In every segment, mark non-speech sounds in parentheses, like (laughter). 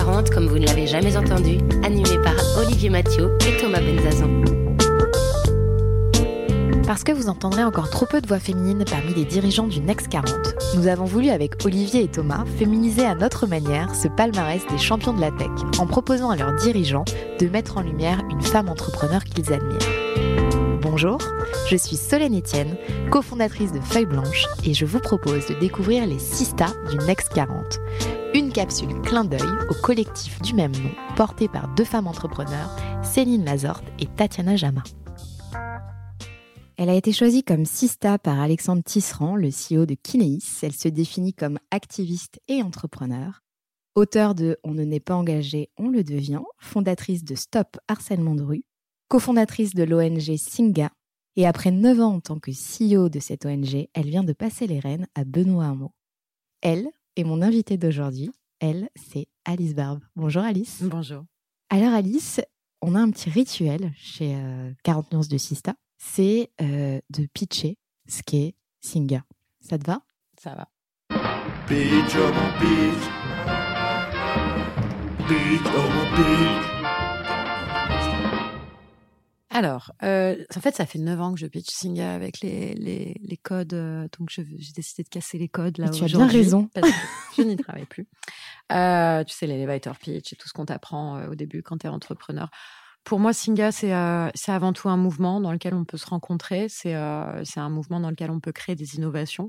Le Next 40, comme vous ne l'avez jamais entendu, animé par Olivier Mathieu et Thomas Benzazan. Parce que vous entendrez encore trop peu de voix féminines parmi les dirigeants du Next 40, nous avons voulu avec Olivier et Thomas féminiser à notre manière ce palmarès des champions de la tech en proposant à leurs dirigeants de mettre en lumière une femme entrepreneur qu'ils admirent. Bonjour, je suis Solène Etienne, cofondatrice de Feuille Blanche et je vous propose de découvrir les 6 stars du Next 40. Une capsule clin d'œil au collectif du même nom porté par deux femmes entrepreneurs, Céline Lazorte et Tatiana Jama. Elle a été choisie comme Sista par Alexandre Tisserand, le CEO de Kineis. Elle se définit comme activiste et entrepreneur. Auteur de On ne n'est pas engagé, on le devient, fondatrice de Stop Harcèlement de rue, cofondatrice de l'ONG Singa. Et après 9 ans en tant que CEO de cette ONG, elle vient de passer les rênes à Benoît Hamon. Elle est mon invitée d'aujourd'hui. Elle, c'est Alice Barbe. Bonjour Alice. Bonjour. Alors Alice, on a un petit rituel chez euh, 40 nuances de Sista c'est euh, de pitcher ce qu'est Singa. Ça te va? Ça va. Bitch, oh oh. Alors, euh, en fait, ça fait 9 ans que je pitch Singa avec les, les, les codes. euh, donc, j'ai décidé de casser les codes là tu as bien raison. parce que (laughs) je n'y travaille plus. Euh, tu sais, l'elevator pitch et tout ce qu'on t'apprend euh, au début quand tu es entrepreneur. Pour moi, Singa, c'est euh, c'est avant tout un mouvement dans lequel on peut se rencontrer. C'est euh, un mouvement dans lequel on peut créer des innovations.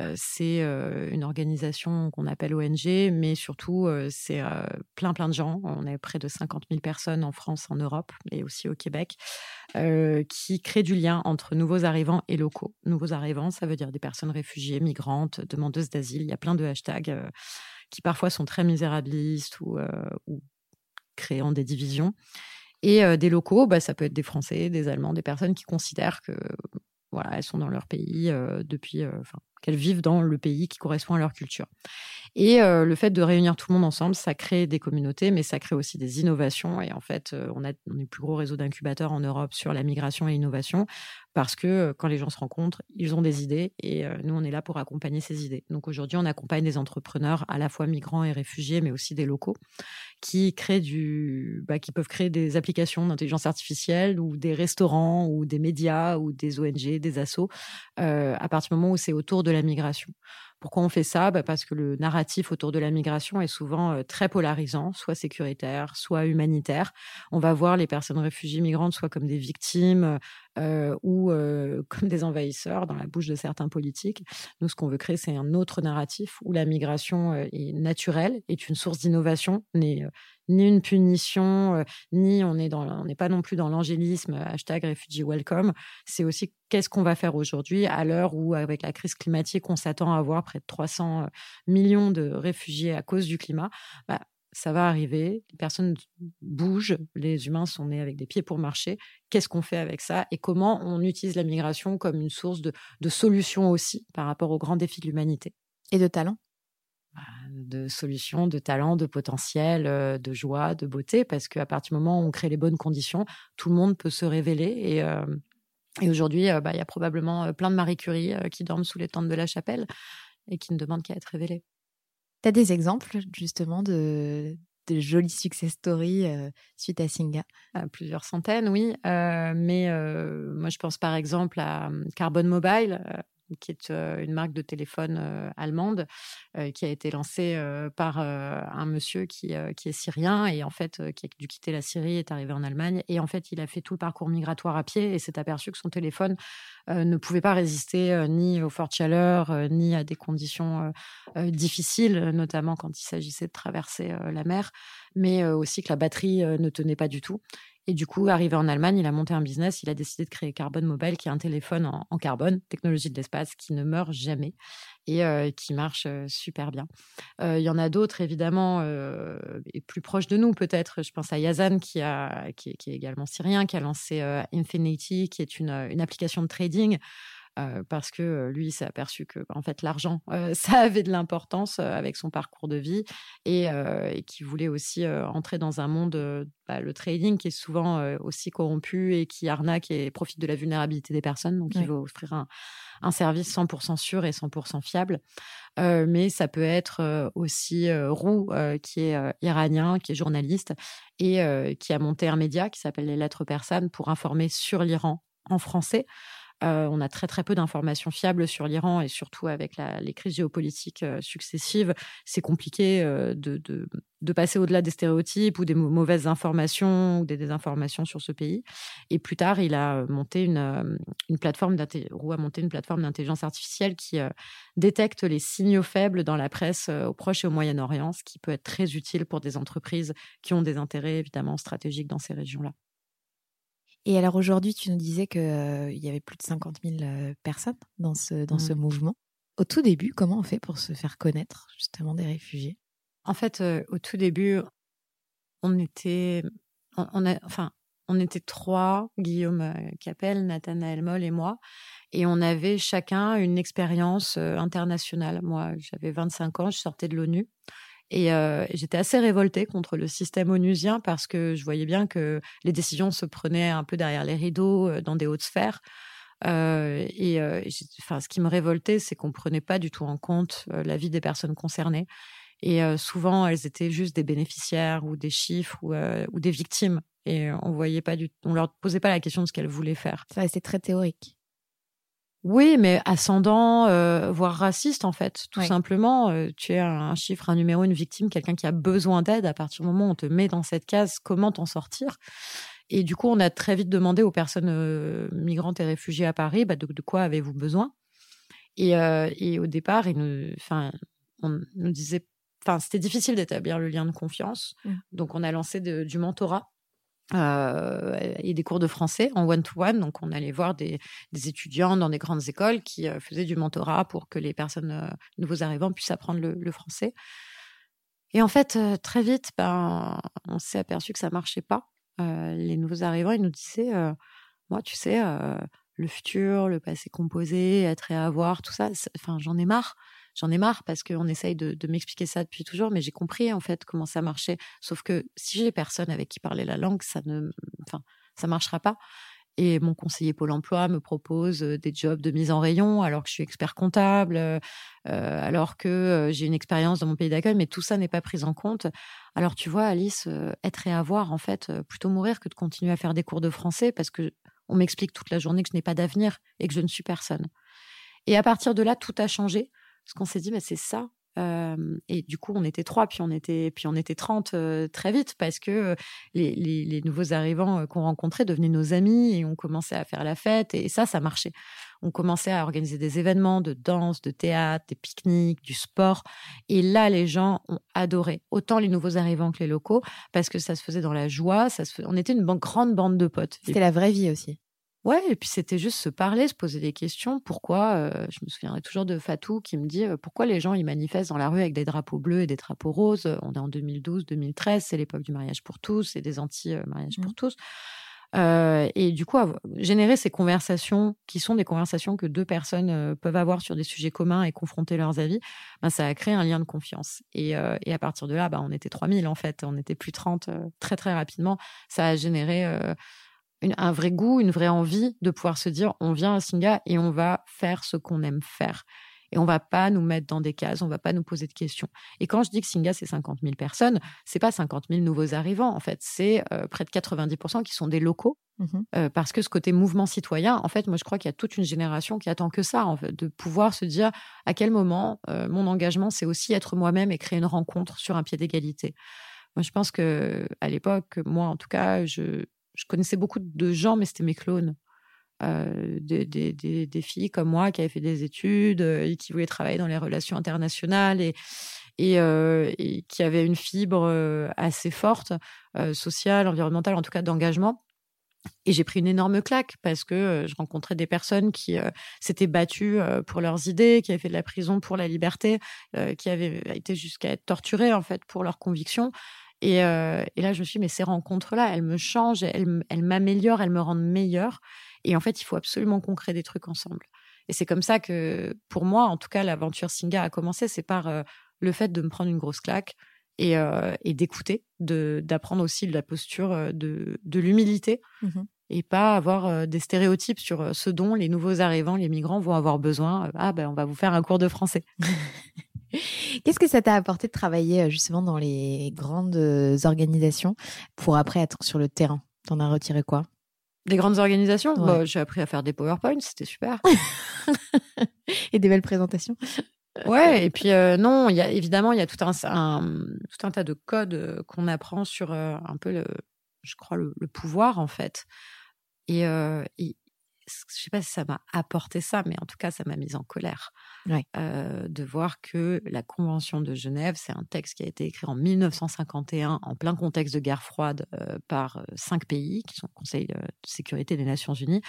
Euh, c'est une organisation qu'on appelle ONG, mais surtout, c'est plein, plein de gens. On est près de 50 000 personnes en France, en Europe et aussi au Québec, qui créent du lien entre nouveaux arrivants et locaux. Nouveaux arrivants, ça veut dire des personnes réfugiées, migrantes, demandeuses d'asile. Il y a plein de hashtags qui parfois sont très misérabilistes ou créant des divisions. Et euh, des locaux, bah, ça peut être des Français, des Allemands, des personnes qui considèrent que voilà, elles sont dans leur pays euh, depuis, euh, qu'elles vivent dans le pays qui correspond à leur culture. Et le fait de réunir tout le monde ensemble, ça crée des communautés, mais ça crée aussi des innovations. Et en fait, on a on est le plus gros réseau d'incubateurs en Europe sur la migration et l'innovation, parce que euh, quand les gens se rencontrent, ils ont des idées, et euh, nous, on est là pour accompagner ces idées. Donc aujourd'hui, on accompagne des entrepreneurs, à la fois migrants et réfugiés, mais aussi des locaux, qui créent du, bah, qui peuvent créer des applications d'intelligence artificielle ou des restaurants ou des médias ou des ONG, des assos, euh, à partir du moment où c'est autour de la migration. Pourquoi on fait ça? Bah Parce que le narratif autour de la migration est souvent très polarisant, soit sécuritaire, soit humanitaire. On va voir les personnes réfugiées migrantes soit comme des victimes euh, ou euh, (laughs) comme des envahisseurs dans la bouche de certains politiques. Nous, ce qu'on veut créer, c'est un autre narratif où la migration euh, est naturelle, est une source d'innovation, n'est euh, ni une punition, euh, ni on on n'est pas non plus dans l'angélisme, hashtag refugee welcome. C'est aussi qu'est-ce qu'on va faire aujourd'hui à l'heure où, avec la crise climatique, on s'attend à avoir près de 300 millions de réfugiés à cause du climat. Bah, ça va arriver, les personnes bougent, les humains sont nés avec des pieds pour marcher. Qu'est-ce qu'on fait avec ça et comment on utilise la migration comme une source de, de solutions aussi par rapport aux grands défis de l'humanité? Et de talent Bah, de solutions, de talents, de potentiel, euh, de joie, de beauté, parce qu'à partir du moment où on crée les bonnes conditions, tout le monde peut se révéler. Et, euh, et aujourd'hui, euh, bah, il y a probablement plein de Marie Curie euh, qui dorment sous les tentes de la chapelle et qui ne demandent qu'à être révélées. Des exemples justement de, jolies success stories euh, suite à Singa? Plusieurs centaines, oui. Euh, mais euh, moi, je pense par exemple à euh, Carbon Mobile, qui est une marque de téléphone allemande qui a été lancée par un monsieur qui, qui est syrien et en fait qui a dû quitter la Syrie, est arrivé en Allemagne et en fait il a fait tout le parcours migratoire à pied et s'est aperçu que son téléphone ne pouvait pas résister ni aux fortes chaleurs ni à des conditions difficiles, notamment quand il s'agissait de traverser la mer, mais aussi que la batterie ne tenait pas du tout. Et du coup, arrivé en Allemagne, il a monté un business, il a décidé de créer Carbon Mobile, qui est un téléphone en, carbone, technologie de l'espace, qui ne meurt jamais et qui marche super bien. Il y en a d'autres, évidemment, et plus proches de nous peut-être. Je pense à Yazan, qui, est également syrien, qui a lancé Infinity, qui est une application de trading parce que lui s'est aperçu que en fait l'argent (laughs) ça avait de l'importance avec son parcours de vie et, qui voulait aussi entrer dans un monde bah, le trading qui est souvent aussi corrompu et qui arnaque et profite de la vulnérabilité des personnes. Donc il veut offrir un, un, service 100% sûr et 100% fiable. Mais ça peut être aussi Roux qui est iranien qui est journaliste et qui a monté un média qui s'appelle les lettres persanes pour informer sur l'Iran en français on a très très peu d'informations fiables sur l'Iran et surtout avec les crises géopolitiques successives, c'est compliqué de, de, passer au-delà des stéréotypes ou des mauvaises informations ou des désinformations sur ce pays. Et plus tard, il a monté une, une plateforme a monté une plateforme d'intelligence artificielle qui détecte les signaux faibles dans la presse au Proche et au Moyen-Orient, ce qui peut être très utile pour des entreprises qui ont des intérêts évidemment stratégiques dans ces régions-là. Et alors aujourd'hui, tu nous disais qu'il y avait plus de 50 000 personnes dans ce, dans ce mmh. mouvement. Au tout début, comment on fait pour se faire connaître justement des réfugiés? En fait, au tout début, on était, on, a, enfin, on était trois, Guillaume Capel, Nathanaël Moll et moi, et on avait chacun une expérience internationale. Moi, j'avais 25 ans, je sortais de l'ONU. Et j'étais assez révoltée contre le système onusien parce que je voyais bien que les décisions se prenaient un peu derrière les rideaux, dans des hautes sphères. et enfin, ce qui me révoltait, c'est qu'on prenait pas du tout en compte la vie des personnes concernées. Et souvent, elles étaient juste des bénéficiaires ou des chiffres ou, ou des victimes. Et on voyait pas on leur posait pas la question de ce qu'elles voulaient faire. Ça restait très théorique. Oui, mais ascendant, euh, voire raciste en fait, tout simplement. Euh, tu es un chiffre, un numéro, une victime, quelqu'un qui a besoin d'aide. À partir du moment où on te met dans cette case, comment t'en sortir? Et du coup, on a très vite demandé aux personnes euh, migrantes et réfugiées à Paris, bah, de, quoi avez-vous besoin? Et, au départ, nous, on nous disait, enfin, c'était difficile d'établir le lien de confiance. Mmh. Donc, on a lancé du mentorat euh, et des cours de français en one-to-one. Donc, on allait voir des, étudiants dans des grandes écoles qui euh, faisaient du mentorat pour que les personnes euh, nouveaux arrivants puissent apprendre le, français. Et en fait, très vite, ben, on s'est aperçu que ça marchait pas. les nouveaux arrivants, ils nous disaient, moi, tu sais, le futur, le passé composé, être et avoir, tout ça, enfin, j'en ai marre j'en ai marre parce qu'on essaye de, m'expliquer ça depuis toujours, mais j'ai compris en fait comment ça marchait. Sauf que si j'ai personne avec qui parler la langue, ça ne, enfin, ça marchera pas. Et mon conseiller Pôle Emploi me propose euh, des jobs de mise en rayon alors que je suis expert comptable, euh, alors que euh, j'ai une expérience dans mon pays d'accueil, mais tout ça n'est pas pris en compte. Alors tu vois, Alice, être et avoir, en fait, plutôt mourir que de continuer à faire des cours de français parce que on m'explique toute la journée que je n'ai pas d'avenir et que je ne suis personne. Et à partir de là, tout a changé parce qu'on s'est dit, bah, c'est ça. et du coup, on était trois, puis on était, puis on était 30 très vite parce que les, nouveaux arrivants qu'on rencontrait devenaient nos amis et on commençait à faire la fête et ça, ça marchait. On commençait à organiser des événements de danse, de théâtre, des pique-niques, du sport. Et là, les gens ont adoré, autant les nouveaux arrivants que les locaux, parce que ça se faisait dans la joie. Ça se On était une grande bande de potes. C'était la vraie vie aussi. Ouais, et puis c'était juste se parler, se poser des questions. Pourquoi euh, Je me souviendrai toujours de Fatou qui me dit euh, pourquoi les gens ils manifestent dans la rue avec des drapeaux bleus et des drapeaux roses? On est en 2012, 2013, c'est l'époque du mariage pour tous et des anti-mariage pour mmh. tous. Euh, et du coup, générer ces conversations qui sont des conversations que deux personnes peuvent avoir sur des sujets communs et confronter leurs avis, ben, ça a créé un lien de confiance. Et, et à partir de là, ben, on était 3000 en fait, on était plus 30 très très rapidement. Ça a généré un vrai goût, une vraie envie de pouvoir se dire on vient à Singa et on va faire ce qu'on aime faire. Et on va pas nous mettre dans des cases, on va pas nous poser de questions. Et quand je dis que Singa, c'est 50 000 personnes, c'est pas 50 000 nouveaux arrivants, en fait. C'est euh, près de 90% qui sont des locaux. Mmh euh, parce que ce côté mouvement citoyen, en fait, moi, je crois qu'il y a toute une génération qui attend que ça, en fait, de pouvoir se dire à quel moment euh, mon engagement, c'est aussi être moi-même et créer une rencontre sur un pied d'égalité. Moi, je pense que à l'époque, moi, en tout cas, je, je connaissais beaucoup de gens, mais c'était mes clones. Euh, des, filles comme moi qui avaient fait des études euh, et qui voulaient travailler dans les relations internationales et, euh, qui avaient une fibre assez forte, sociale, environnementale, en tout cas d'engagement. Et j'ai pris une énorme claque parce que je rencontrais des personnes qui s'étaient battues pour leurs idées, qui avaient fait de la prison pour la liberté, qui avaient été jusqu'à être torturées en fait pour leurs convictions. Et, et, là, je me suis dit, mais ces rencontres-là, elles me changent, elles, elles m'améliorent, elles me rendent meilleure. Et en fait, il faut absolument qu'on crée des trucs ensemble. Et c'est comme ça que, pour moi, en tout cas, l'aventure Singa a commencé. C'est par le fait de me prendre une grosse claque et, et d'écouter, d'apprendre aussi de la posture de, de l'humilité. Mmh et pas avoir des stéréotypes sur ce dont les nouveaux arrivants, les migrants vont avoir besoin. Ah ben on va vous faire un cours de français. (laughs) Qu'est-ce que ça t'a apporté de travailler justement dans les grandes organisations pour après être sur le terrain? T'en as retiré quoi? Des grandes organisations? Bah, J'ai appris à faire des PowerPoints, c'était super. (laughs) et des belles présentations. Ouais, et puis non, il y a évidemment il y a tout un, tout un tas de codes qu'on apprend sur un peu le, je crois le, le pouvoir en fait. Et, euh, je sais pas si ça m'a apporté ça, mais en tout cas, ça m'a mise en colère euh, de voir que la Convention de Genève, c'est un texte qui a été écrit en 1951 en plein contexte de guerre froide euh, par euh, cinq pays qui sont au Conseil de sécurité des Nations Unies.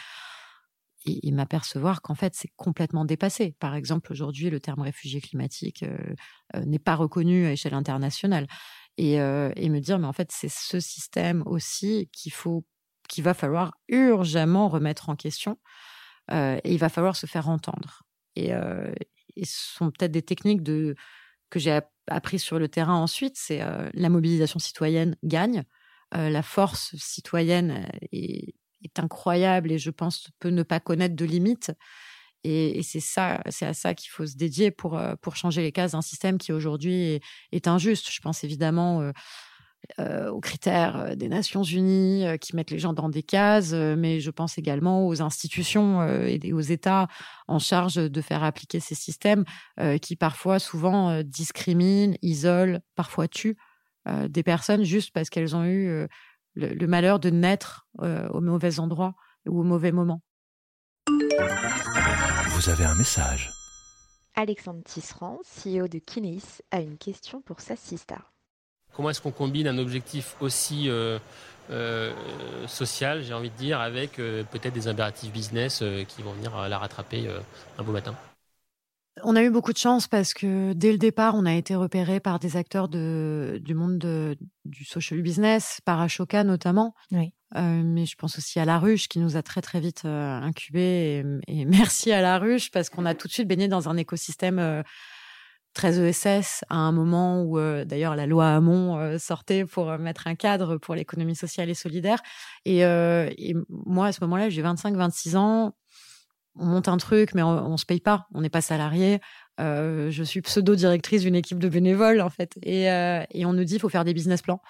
Et, m'apercevoir qu'en fait, c'est complètement dépassé. Par exemple, aujourd'hui, le terme réfugié climatique n'est pas reconnu à échelle internationale. Et, et me dire, mais en fait, c'est ce système aussi qu'il faut qu'il va falloir urgemment remettre en question euh, et il va falloir se faire entendre. Et, euh, ce sont peut-être des techniques que j'ai appris sur le terrain ensuite, c'est euh, la mobilisation citoyenne gagne, la force citoyenne est, incroyable et je pense peut ne pas connaître de limites. Et, c'est ça, c'est à ça qu'il faut se dédier pour pour changer les cases d'un système qui aujourd'hui est, est, injuste. Je pense évidemment euh, aux critères euh, des Nations Unies euh, qui mettent les gens dans des cases, mais je pense également aux institutions et aux États en charge de faire appliquer ces systèmes qui parfois, souvent, discriminent, isolent, parfois tuent des personnes juste parce qu'elles ont eu le, malheur de naître au mauvais endroit ou au mauvais moment. Vous avez un message. Alexandre Tisserand, CEO de Kineis, a une question pour sa sister. Comment est-ce qu'on combine un objectif aussi euh, euh, social, j'ai envie de dire, avec euh, peut-être des impératifs business qui vont venir la rattraper un beau matin? On a eu beaucoup de chance parce que dès le départ, on a été repéré par des acteurs de, du monde du social business, par Ashoka notamment. Oui. mais je pense aussi à La Ruche qui nous a très très vite incubés. Et, et, (laughs) merci à La Ruche parce qu'on a tout de suite baigné dans un écosystème très ESS à un moment où euh, d'ailleurs la loi Hamon euh, sortait pour euh, mettre un cadre pour l'économie sociale et solidaire. Et, moi, à ce moment-là, j'ai 25-26 ans. On monte un truc, mais on, ne se paye pas. On n'est pas salarié. je suis pseudo-directrice d'une équipe de bénévoles, en fait. Et, on nous dit, il faut faire des business plans.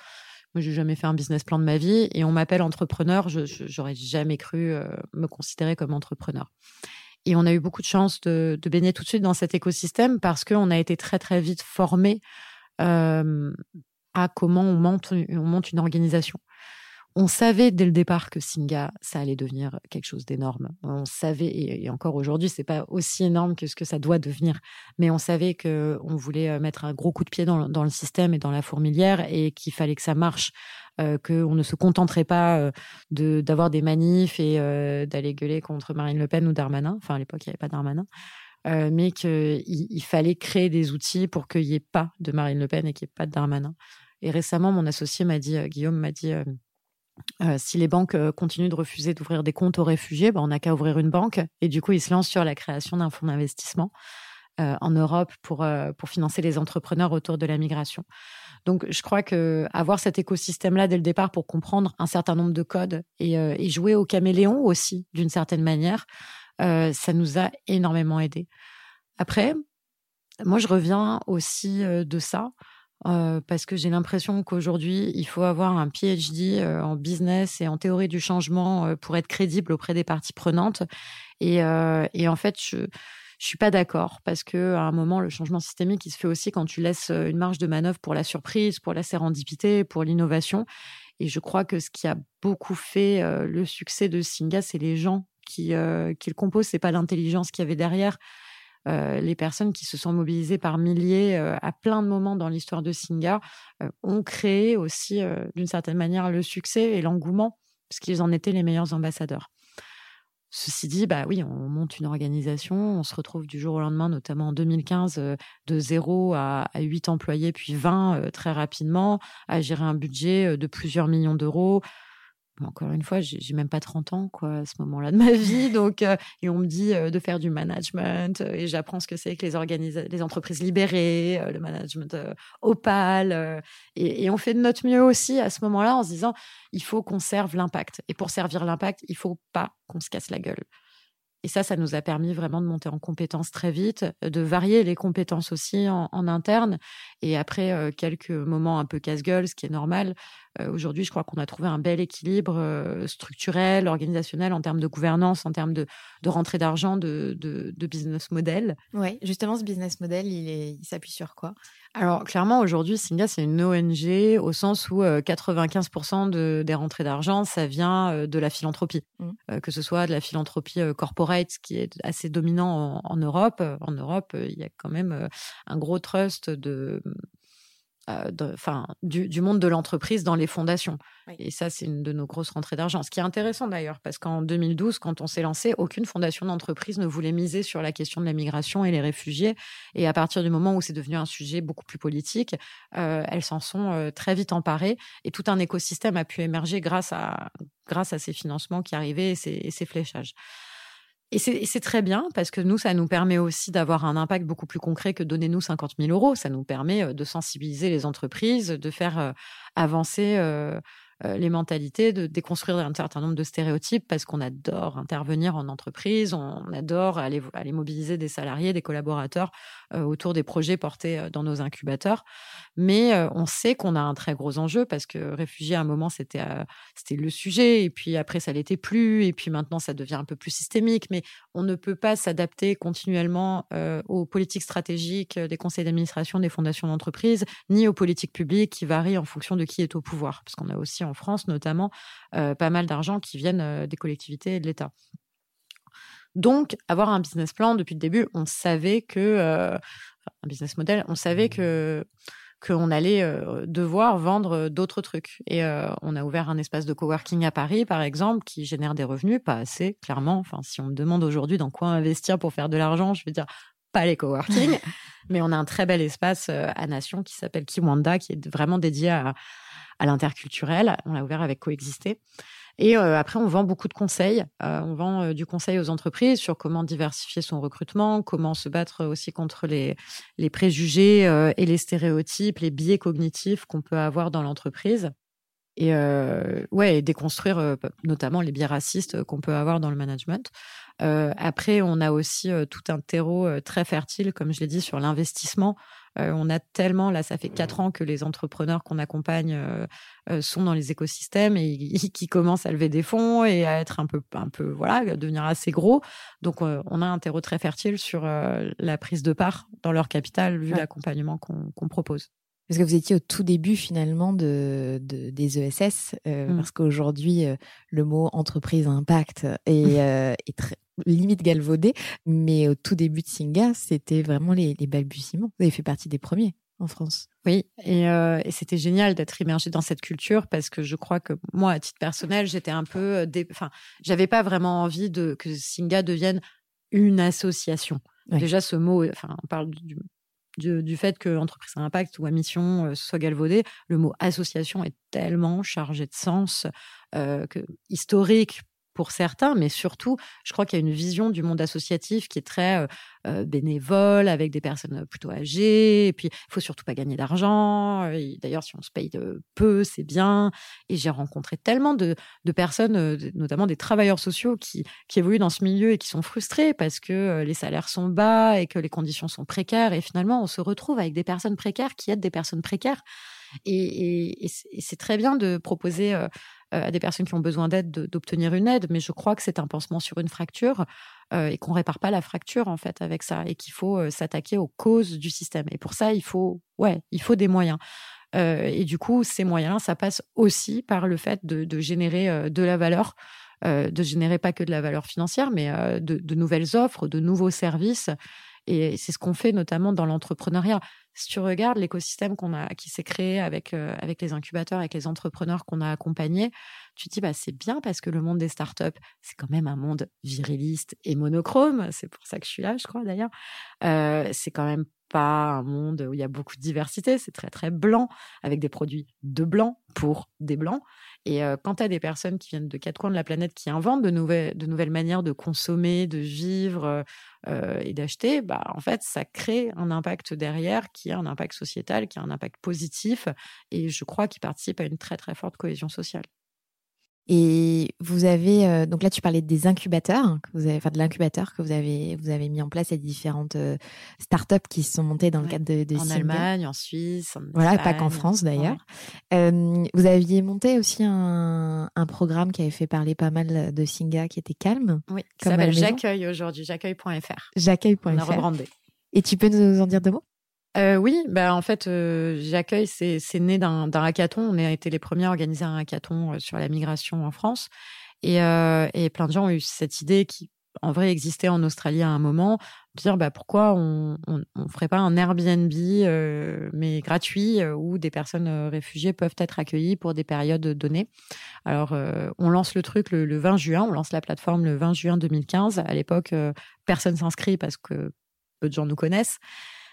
Moi, j'ai jamais fait un business plan de ma vie. Et on m'appelle entrepreneur. Je j'aurais jamais cru me considérer comme entrepreneur. Et on a eu beaucoup de chance de, baigner tout de suite dans cet écosystème parce qu'on a été très très vite formé euh, à comment on monte une organisation. On savait dès le départ que Singa, ça allait devenir quelque chose d'énorme. On savait, et encore aujourd'hui, c'est pas aussi énorme que ce que ça doit devenir, mais on savait que on voulait euh, mettre un gros coup de pied dans, le système et dans la fourmilière et qu'il fallait que ça marche euh, qu'on ne se contenterait pas euh, de d'avoir des manifs et d'aller gueuler contre Marine Le Pen ou Darmanin. Enfin, à l'époque, il n'y avait pas Darmanin. mais qu'il il fallait créer des outils pour qu'il n'y ait pas de Marine Le Pen et qu'il n'y ait pas de Darmanin. Et récemment, mon associé m'a dit, Guillaume m'a dit, si les banques continuent de refuser d'ouvrir des comptes aux réfugiés, ben, on n'a qu'à ouvrir une banque. Et du coup, il se lance sur la création d'un fonds d'investissement en Europe pour, financer les entrepreneurs autour de la migration. Donc, je crois que avoir cet écosystème-là dès le départ pour comprendre un certain nombre de codes et, euh, jouer au caméléon aussi, d'une certaine manière, euh, ça nous a énormément aidé. Après, moi, je reviens aussi euh, de ça. Parce que j'ai l'impression qu'aujourd'hui, il faut avoir un PhD en business et en théorie du changement pour être crédible auprès des parties prenantes. Et, et en fait, je, je suis pas d'accord parce que à un moment, le changement systémique, il se fait aussi quand tu laisses euh, une marge de manœuvre pour la surprise, pour la sérendipité, pour l'innovation. Et je crois que ce qui a beaucoup fait euh, le succès de Singa, c'est les gens qui, euh, qui le composent. C'est pas l'intelligence qu'il y avait derrière. Les personnes qui se sont mobilisées par milliers à plein de moments dans l'histoire de Singa ont créé aussi, d'une certaine manière, le succès et l'engouement parce qu'ils en étaient les meilleurs ambassadeurs. Ceci dit, bah oui, on monte une organisation, on se retrouve du jour au lendemain, notamment en 2015, de 0 à, 8 employés, puis 20 très rapidement, à gérer un budget de plusieurs millions d'euros, encore une fois, j'ai même pas 30 ans quoi à ce moment-là de ma (laughs) vie, donc euh, et on me dit euh, de faire du management euh, et j'apprends ce que c'est que les les entreprises libérées, le management opal et, et, on fait de notre mieux aussi à ce moment-là en se disant il faut qu'on serve l'impact et pour servir l'impact, il faut pas qu'on se casse la gueule. Et ça, ça nous a permis vraiment de monter en compétences très vite, de varier les compétences aussi en, interne. Et après quelques moments un peu casse-gueule, ce qui est normal, aujourd'hui, je crois qu'on a trouvé un bel équilibre structurel, organisationnel, en termes de gouvernance, en termes de, rentrée d'argent, de, business model. Oui, justement, ce business model, il s'appuie sur quoi? Alors, clairement, aujourd'hui, Singa, c'est une ONG au sens où 95% de, des rentrées d'argent, ça vient de la philanthropie. Mmh. que ce soit de la philanthropie corporate, qui est assez dominant en Europe. En Europe, il y a quand même un gros trust de euh, enfin, du, du, monde de l'entreprise dans les fondations. Et ça, c'est une de nos grosses rentrées d'argent. Ce qui est intéressant d'ailleurs, parce qu'en 2012, quand on s'est lancé, aucune fondation d'entreprise ne voulait miser sur la question de la migration et les réfugiés. Et à partir du moment où c'est devenu un sujet beaucoup plus politique, euh, elles s'en sont euh, très vite emparées. Et tout un écosystème a pu émerger grâce à, grâce à ces financements qui arrivaient et ces, et ces fléchages. Et c'est très bien parce que nous, ça nous permet aussi d'avoir un impact beaucoup plus concret que donnez-nous 50 000 euros. Ça nous permet euh, de sensibiliser les entreprises, de faire euh, avancer euh, les mentalités, de déconstruire un certain nombre de stéréotypes parce qu'on adore intervenir en entreprise, on adore aller, aller mobiliser des salariés, des collaborateurs euh, autour des projets portés euh, dans nos incubateurs. Mais on sait qu'on a un très gros enjeu parce que réfugiés, à un moment, c'était c'était le sujet et puis après, ça l'était plus et puis maintenant, ça devient un peu plus systémique. Mais on ne peut pas s'adapter continuellement aux politiques stratégiques des conseils d'administration des fondations d'entreprise ni aux politiques publiques qui varient en fonction de qui est au pouvoir parce qu'on a aussi en France notamment, pas mal d'argent qui viennent des collectivités et de l'État. Donc, avoir un business plan depuis le début, on savait que euh, un business model, on savait que qu'on allait devoir vendre d'autres trucs. Et on a ouvert un espace de coworking à Paris, par exemple, qui génère des revenus, pas assez, clairement. Enfin, si on me demande aujourd'hui dans quoi investir pour faire de l'argent, je vais dire pas les coworking. (laughs) mais on a un très bel espace à Nation qui s'appelle Kiwanda, qui est vraiment dédié à, à l'interculturel. On l'a ouvert avec Coexister. Et euh, après, on vend beaucoup de conseils. Euh, on vend euh, du conseil aux entreprises sur comment diversifier son recrutement, comment se battre aussi contre les, les préjugés et les stéréotypes, les biais cognitifs qu'on peut avoir dans l'entreprise. Et ouais, déconstruire notamment les biais racistes qu'on peut avoir dans le management. après, on a aussi tout un terreau très fertile, comme je l'ai dit, sur l'investissement. Euh, on a tellement, là, ça fait quatre ans que les entrepreneurs qu'on accompagne euh, euh, sont dans les écosystèmes et qui commencent à lever des fonds et à être un peu, un peu, voilà, à devenir assez gros. Donc, on a un terreau très fertile sur la prise de part dans leur capital vu l'accompagnement qu'on propose. Parce que vous étiez au tout début finalement de, des ESS, mmh. parce qu'aujourd'hui le mot entreprise impact est, est très, limite galvaudé. Mais au tout début de Singa, c'était vraiment les, balbutiements. Vous avez fait partie des premiers en France. Oui, euh, et, c'était génial d'être immergé dans cette culture parce que je crois que moi, à titre personnel, j'étais un peu, euh, enfin, j'avais pas vraiment envie de que Singa devienne une association. Déjà, ce mot, enfin, on parle du, du, fait que entreprise à impact ou à mission euh, soit galvaudé, le mot association est tellement chargé de sens que historique pour certains, mais surtout, je crois qu'il y a une vision du monde associatif qui est très euh, euh, bénévole, avec des personnes plutôt âgées, et puis il faut surtout pas gagner d'argent. D'ailleurs, si on se paye peu, c'est bien. Et j'ai rencontré tellement de, personnes, euh, notamment des travailleurs sociaux, qui, qui évoluent dans ce milieu et qui sont frustrés parce que les salaires sont bas et que les conditions sont précaires. Et finalement, on se retrouve avec des personnes précaires qui aident des personnes précaires. Et, c'est très bien de proposer euh, à des personnes qui ont besoin d'aide d'obtenir une aide, mais je crois que c'est un pansement sur une fracture euh, et qu'on répare pas la fracture en fait avec ça et qu'il faut euh, s'attaquer aux causes du système. Et pour ça, il faut, ouais, il faut des moyens. et du coup, ces moyens, ça passe aussi par le fait de, générer de la valeur. de générer pas que de la valeur financière, mais de, nouvelles offres, de nouveaux services Et c'est ce qu'on fait notamment dans l'entrepreneuriat. Si tu regardes l'écosystème qu'on a, qui s'est créé avec, euh, avec les incubateurs, avec les entrepreneurs qu'on a accompagnés, tu te dis, bah, c'est bien parce que le monde des startups, c'est quand même un monde viriliste et monochrome. C'est pour ça que je suis là, je crois d'ailleurs. Euh, c'est quand même pas un monde où il y a beaucoup de diversité. C'est très, très blanc, avec des produits de blanc pour des blancs. Et euh, quand tu as des personnes qui viennent de quatre coins de la planète qui inventent de nouvelles, de nouvelles manières de consommer, de vivre euh, et d'acheter, bah, en fait, ça crée un impact derrière qui a un impact sociétal, qui a un impact positif. Et je crois qu'il participe à une très, très forte cohésion sociale. Et vous avez euh, donc là tu parlais des incubateurs, hein, que vous avez, enfin de l'incubateur que vous avez vous avez mis en place et différentes euh, startups qui se sont montées dans le cadre de, de en Allemagne, en Suisse, en voilà, Espagne. pas qu'en France d'ailleurs. Euh, vous aviez monté aussi un, un programme qui avait fait parler pas mal de Singa, qui était calme. Oui, qui s'appelle. J'accueille aujourd'hui, j'accueille.fr. J'accueille.fr. On a rebrandé. Et tu peux nous en dire deux mots? Euh, oui, bah en fait, euh, j'accueille, c'est né d'un hackathon. On a été les premiers à organiser un hackathon euh, sur la migration en France. Et, euh, et plein de gens ont eu cette idée qui, en vrai, existait en Australie à un moment, de dire bah, pourquoi on on ferait pas un Airbnb, euh, mais gratuit, euh, où des personnes euh, réfugiées peuvent être accueillies pour des périodes données. Alors, euh, on lance le truc le, le 20 juin, on lance la plateforme le 20 juin 2015. À l'époque, euh, personne s'inscrit parce que peu de gens nous connaissent.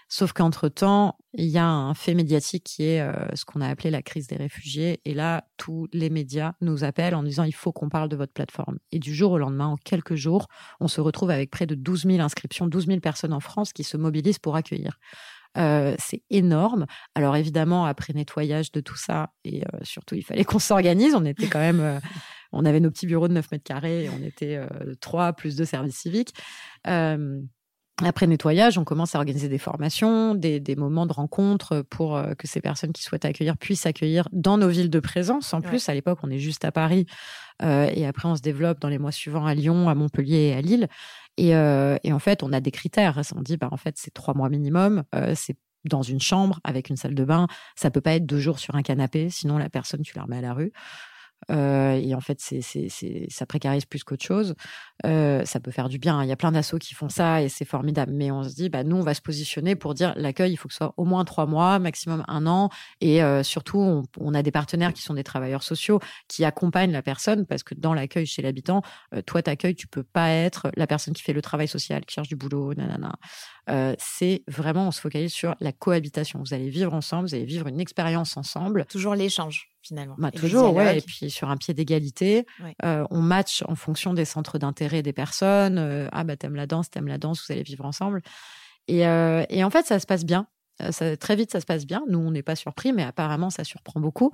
Sauf qu'entre-temps, il y a un fait médiatique qui est euh, ce qu'on a appelé la crise des réfugiés. Et là, tous les médias nous appellent en disant il faut qu'on parle de votre plateforme. Et du jour au lendemain, en quelques jours, on se retrouve avec près de 12 000 inscriptions, 12 000 personnes en France qui se mobilisent pour accueillir. Euh, c'est énorme. Alors évidemment, après nettoyage de tout ça, et euh, surtout, il fallait qu'on s'organise. On était quand même, euh, on avait nos petits bureaux de 9 mètres carrés, on était euh, trois plus deux services civiques. Après nettoyage, on commence à organiser des formations, des, des moments de rencontre pour euh, que ces personnes qui souhaitent accueillir puissent accueillir dans nos villes de présence. En plus, à l'époque, on est juste à Paris euh, et après, on se développe dans les mois suivants à Lyon, à Montpellier et à Lille. Et, euh, et en fait, on a des critères. On dit, bah, en fait, c'est trois mois minimum. Euh, c'est dans une chambre avec une salle de bain. Ça peut pas être deux jours sur un canapé, sinon la personne, tu la remets à la rue. Euh, et en fait, ça précarise plus qu'autre chose. Euh, ça peut faire du bien. Il y a plein d'assauts qui font ça et c'est formidable. Mais on se dit, bah, nous, on va se positionner pour dire l'accueil, il faut que ce soit au moins trois mois, maximum un an. Et euh, surtout, on, on a des partenaires qui sont des travailleurs sociaux qui accompagnent la personne parce que dans l'accueil chez l'habitant, toi, t'accueilles, tu peux pas être la personne qui fait le travail social, qui cherche du boulot, nanana. C'est vraiment, on se focalise sur la cohabitation. Vous allez vivre ensemble, vous allez vivre une expérience ensemble. Toujours l'échange, finalement. Bah, toujours, ouais. Et puis sur un pied d'égalité, Ouais. euh, on match en fonction des centres d'intérêt des personnes. Euh, ah bah t'aimes la danse, t'aimes la danse, vous allez vivre ensemble. Et, euh, et en fait, ça se passe bien. Euh, Ça, très vite, ça se passe bien. Nous, on n'est pas surpris, mais apparemment, ça surprend beaucoup.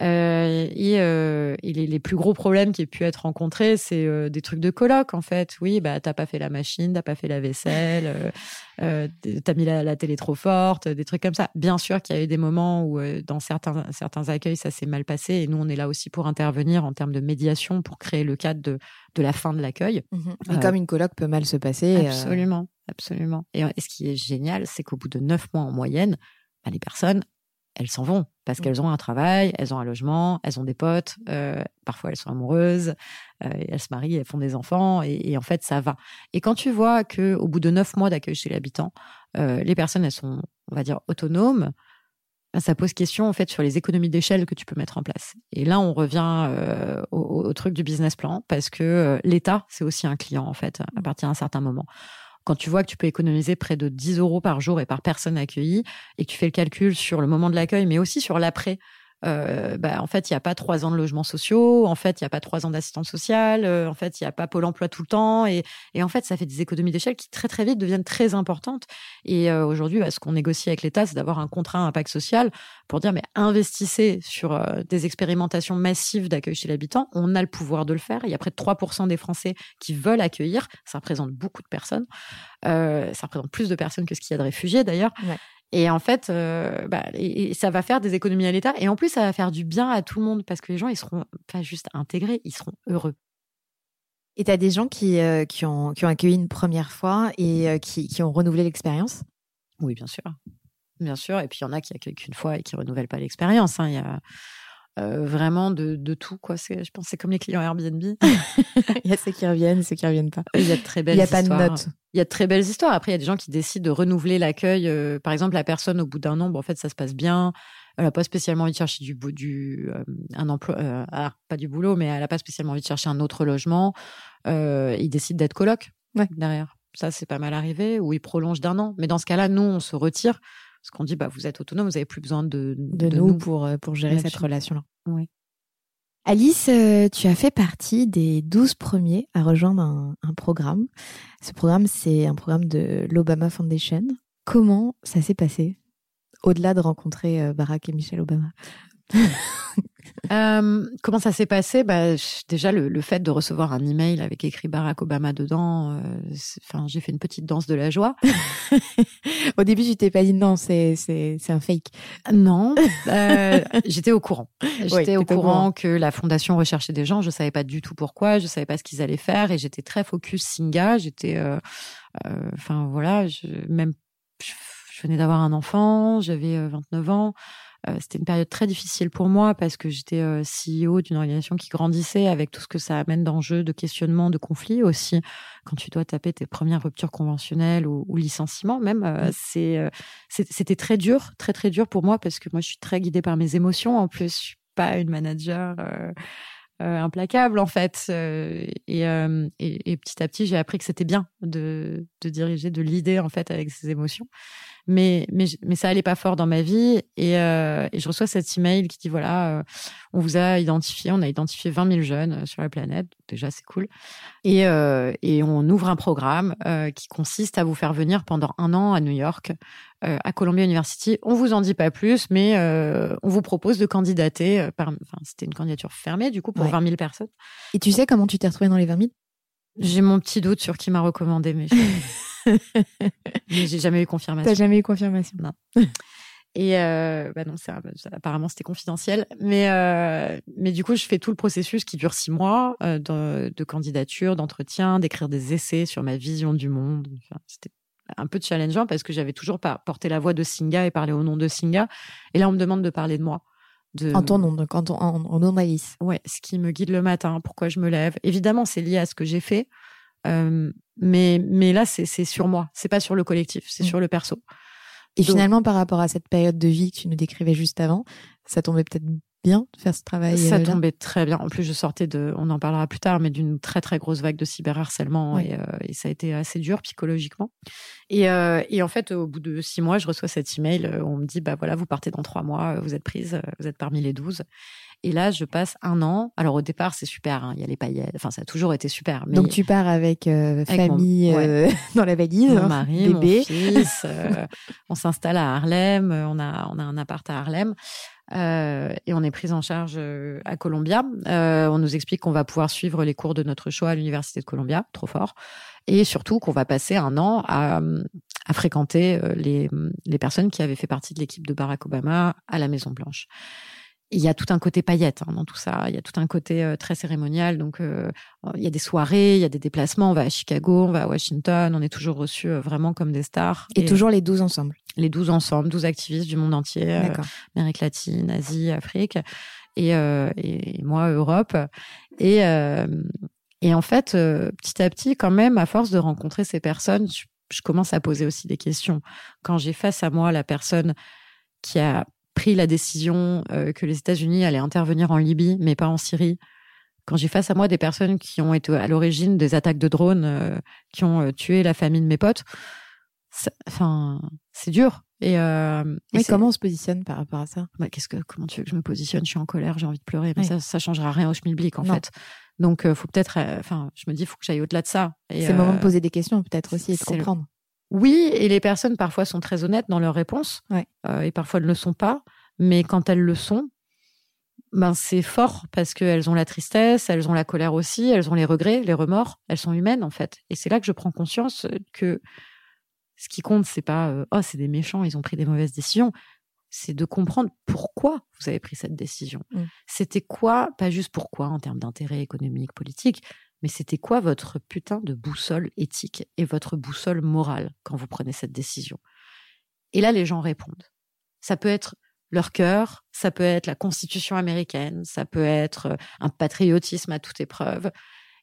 Euh, et euh, et les, les plus gros problèmes qui aient pu être rencontrés, c'est euh, des trucs de coloc, en fait. Oui, bah t'as pas fait la machine, t'as pas fait la vaisselle, euh, euh, t'as mis la, la télé trop forte, des trucs comme ça. Bien sûr qu'il y a eu des moments où, euh, dans certains, certains accueils, ça s'est mal passé. Et nous, on est là aussi pour intervenir en termes de médiation, pour créer le cadre de, de la fin de l'accueil. Mais Euh, comme une coloc peut mal se passer. Absolument, absolument. Et, euh, et ce qui est génial, c'est qu'au bout de neuf mois en moyenne, bah, les personnes, elles s'en vont parce Mm. qu'elles ont un travail, elles ont un logement, elles ont des potes, euh, parfois elles sont amoureuses, euh, elles se marient, elles font des enfants, et, et en fait ça va. Et quand tu vois que au bout de neuf mois d'accueil chez l'habitant, euh, les personnes elles sont, on va dire, autonomes, bah, ça pose question en fait sur les économies d'échelle que tu peux mettre en place. Et là, on revient euh, au, au- au truc du business plan parce que euh, l'État, c'est aussi un client en fait à partir d'un certain moment. Quand tu vois que tu peux économiser près de 10 euros par jour et par personne accueillie et que tu fais le calcul sur le moment de l'accueil, mais aussi sur l'après. Euh, bah, en fait, il n'y a pas trois ans de logements sociaux, en fait, il n'y a pas trois ans d'assistance sociale, euh, en fait, il n'y a pas Pôle emploi tout le temps. Et, et en fait, ça fait des économies d'échelle qui très, très vite deviennent très importantes. Et euh, aujourd'hui, bah, ce qu'on négocie avec l'État, c'est d'avoir un contrat à impact social pour dire, mais investissez sur euh, des expérimentations massives d'accueil chez l'habitant. On a le pouvoir de le faire. Il y a près de 3% des Français qui veulent accueillir. Ça représente beaucoup de personnes. Euh, ça représente plus de personnes que ce qu'il y a de réfugiés, d'ailleurs. Ouais. Et en fait, euh, bah, et, et ça va faire des économies à l'État. Et en plus, ça va faire du bien à tout le monde parce que les gens, ils seront pas juste intégrés, ils seront heureux. Et tu as des gens qui, euh, qui, ont, qui ont accueilli une première fois et euh, qui, qui ont renouvelé l'expérience? Oui, bien sûr. Bien sûr. Et puis, il y en a qui accueillent qu'une fois et qui renouvellent pas l'expérience. hein. Il y a... euh, vraiment de, de tout. Quoi. C'est, je pense c'est comme les clients Airbnb. (laughs) Il y a ceux qui reviennent, ceux qui reviennent pas. Il y a de très belles Il n'y a pas de histoires. notes. Il y a de très belles histoires. Après, il y a des gens qui décident de renouveler l'accueil. Euh, par exemple, la personne, au bout d'un an, bon, en fait, ça se passe bien. Elle n'a pas spécialement envie de chercher du, du euh, un emploi, euh, ah, pas du boulot, mais elle n'a pas spécialement envie de chercher un autre logement. Euh, il décide d'être coloc Ouais. derrière. Ça, c'est pas mal arrivé. Ou il prolonge d'un an. Mais dans ce cas-là, nous, on se retire parce qu'on dit, bah, vous êtes autonome, vous avez plus besoin de, de, nous, pour, euh, pour gérer cette relation-là. Oui. Alice, euh, tu as fait partie des 12 premiers à rejoindre un, un programme. Ce programme, c'est un programme de l'Obama Foundation. Comment ça s'est passé? Au-delà de rencontrer euh, Barack et Michelle Obama. (laughs) Euh, comment ça s'est passé? Bah, Déjà, le, le fait de recevoir un email avec écrit Barack Obama dedans, euh, enfin, j'ai fait une petite danse de la joie. (laughs) Au début, tu t'es pas dit non, c'est c'est- c'est un fake. Non, euh, (laughs) j'étais au courant. J'étais au au courant que la fondation recherchait des gens. Je savais pas du tout pourquoi. Je savais pas ce qu'ils allaient faire et j'étais très focus Singa. J'étais, euh, euh, enfin voilà, je, même je, venais d'avoir un enfant. J'avais euh, 29 ans. Euh, C'était une période très difficile pour moi parce que j'étais euh, CEO d'une organisation qui grandissait avec tout ce que ça amène d'enjeux, de questionnements, de conflits aussi. Quand tu dois taper tes premières ruptures conventionnelles ou, ou licenciements, même, euh, c'est, euh, c'est- c'était très dur, très très dur pour moi parce que moi je suis très guidée par mes émotions. En plus, je suis pas une manager. euh, euh, implacable en fait Euh, et, euh, et, et petit à petit j'ai appris que c'était bien de, de diriger de l'idée en fait avec ses émotions mais, mais, mais ça allait pas fort dans ma vie. Et, euh, et je reçois cet email qui dit voilà, euh, on vous a identifié, on a identifié 20 000 jeunes euh, sur la planète. Déjà, c'est cool. Et, euh, et on ouvre un programme euh, qui consiste à vous faire venir pendant un an à New York, euh, à Columbia University. On vous en dit pas plus, mais euh, on vous propose de candidater. Par, enfin, c'était une candidature fermée, du coup, pour Ouais. 20 000 personnes. Et tu sais comment tu t'es retrouvée dans les 20 000 J'ai mon petit doute sur qui m'a recommandé, mais je- (laughs) (laughs) mais j'ai jamais eu confirmation. T'as jamais eu confirmation (laughs) Et euh, bah non, c'est apparemment c'était confidentiel. Mais euh, mais du coup, je fais tout le processus qui dure six mois euh, de, de candidature, d'entretien, d'écrire des essais sur ma vision du monde. Enfin, c'était un peu challengeant parce que j'avais toujours pas porté la voix de Singa et parlé au nom de Singa. Et là, on me demande de parler de moi. De, En ton nom, donc en, ton, en, en nom d'Alice. Ouais, ce qui me guide le matin, pourquoi je me lève. Évidemment, c'est lié à ce que j'ai fait. Euh, mais, mais là, c'est c'est sur moi. C'est pas sur le collectif, c'est Mm. sur le perso. Et Donc- finalement, par rapport à cette période de vie que tu nous décrivais juste avant, ça tombait peut-être bien de faire ce travail. Ça euh, là? tombait très bien. En plus, je sortais de, on en parlera plus tard, mais d'une très très grosse vague de cyberharcèlement Ouais. et, euh, et ça a été assez dur psychologiquement. Et, euh, et en fait, au bout de six mois, je reçois cet email où on me dit, bah voilà, vous partez dans trois mois, vous êtes prise, vous êtes parmi les douze. Et là, je passe un an. Alors au départ, c'est super, hein, il y a les paillettes, enfin ça a toujours été super. Mais Donc tu pars avec, euh, Avec mon- famille euh, (laughs) dans la valise, mon hein, mari, bébé. mon (laughs) fils. euh, on s'installe à Harlem. euh, On a, on a un appart à Harlem. euh, et on est prise en charge euh, à Columbia. Euh, on nous explique qu'on va pouvoir suivre les cours de notre choix à l'université de Columbia, trop fort, et surtout qu'on va passer un an à, à fréquenter les, les personnes qui avaient fait partie de l'équipe de Barack Obama à la Maison Blanche. Il y a tout un côté paillette hein, dans tout ça. Il y a tout un côté euh, très cérémonial. Donc, euh, il y a des soirées, il y a des déplacements. On va à Chicago, on va à Washington. On est toujours reçus euh, vraiment comme des stars. Et, toujours les 12 ensemble. les 12 ensemble, 12 activistes du monde entier, euh. Amérique latine, Asie, Afrique, et, euh, et moi, Europe. Et, euh, et en fait, euh, petit à petit, quand même, à force de rencontrer ces personnes, je, je commence à poser aussi des questions. Quand j'ai face à moi la personne qui a pris la décision euh, que les États-Unis allaient intervenir en Libye, mais pas en Syrie, quand j'ai face à moi des personnes qui ont été à l'origine des attaques de drones, euh, qui ont euh, tué la famille de mes potes, enfin, c'est dur. Et, euh, Mais c'est- comment on se positionne par rapport à ça? Bah, qu'est-ce que comment tu veux que je me positionne? Je suis en colère, j'ai envie de pleurer, mais ça ça changera rien au schmilblick en Non. fait. Donc euh, faut peut-être euh, enfin je me dis faut que j'aille au-delà de ça. C'est le moment euh, de poser des questions peut-être aussi et de le- comprendre. Oui, et les personnes parfois sont très honnêtes dans leurs réponses Ouais. euh, et parfois ne le sont pas, mais quand elles le sont ben c'est fort parce qu'elles ont la tristesse, elles ont la colère aussi, elles ont les regrets, les remords, elles sont humaines en fait. Et c'est là que je prends conscience que ce qui compte, c'est pas euh, oh c'est des méchants, ils ont pris des mauvaises décisions. C'est de comprendre pourquoi vous avez pris cette décision. Mm. C'était quoi, pas juste pourquoi en termes d'intérêt économique, politique, mais c'était quoi votre putain de boussole éthique et votre boussole morale quand vous prenez cette décision? Et là, les gens répondent. Ça peut être leur cœur, ça peut être la Constitution américaine, ça peut être euh, un patriotisme à toute épreuve.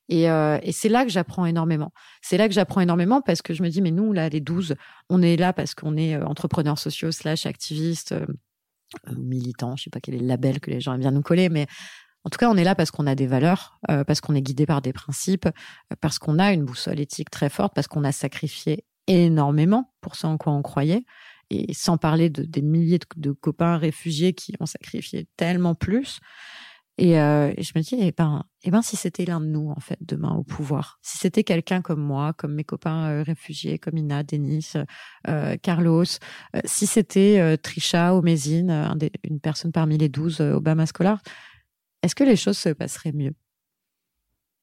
Et, euh, et c'est là que j'apprends énormément. C'est là que j'apprends énormément parce que je me dis, mais nous, là, les 12, on est là parce qu'on est euh, entrepreneurs sociaux slash activistes, euh, militants, je sais pas quel est le label que les gens aiment bien nous coller, mais en tout cas, on est là parce qu'on a des valeurs, euh, parce qu'on est guidé par des principes, euh, parce qu'on a une boussole éthique très forte, parce qu'on a sacrifié énormément pour ce en quoi on croyait. Et sans parler de, des milliers de, de copains réfugiés qui ont sacrifié tellement plus. Et, euh, et je me dis, eh ben, eh ben, si c'était l'un de nous, en fait, demain au pouvoir, si c'était quelqu'un comme moi, comme mes copains euh, réfugiés, comme Ina, Denis, euh, Carlos, euh, si c'était Trisha des- une personne parmi les 12 euh, Obama Scholars, est-ce que les choses se passeraient mieux?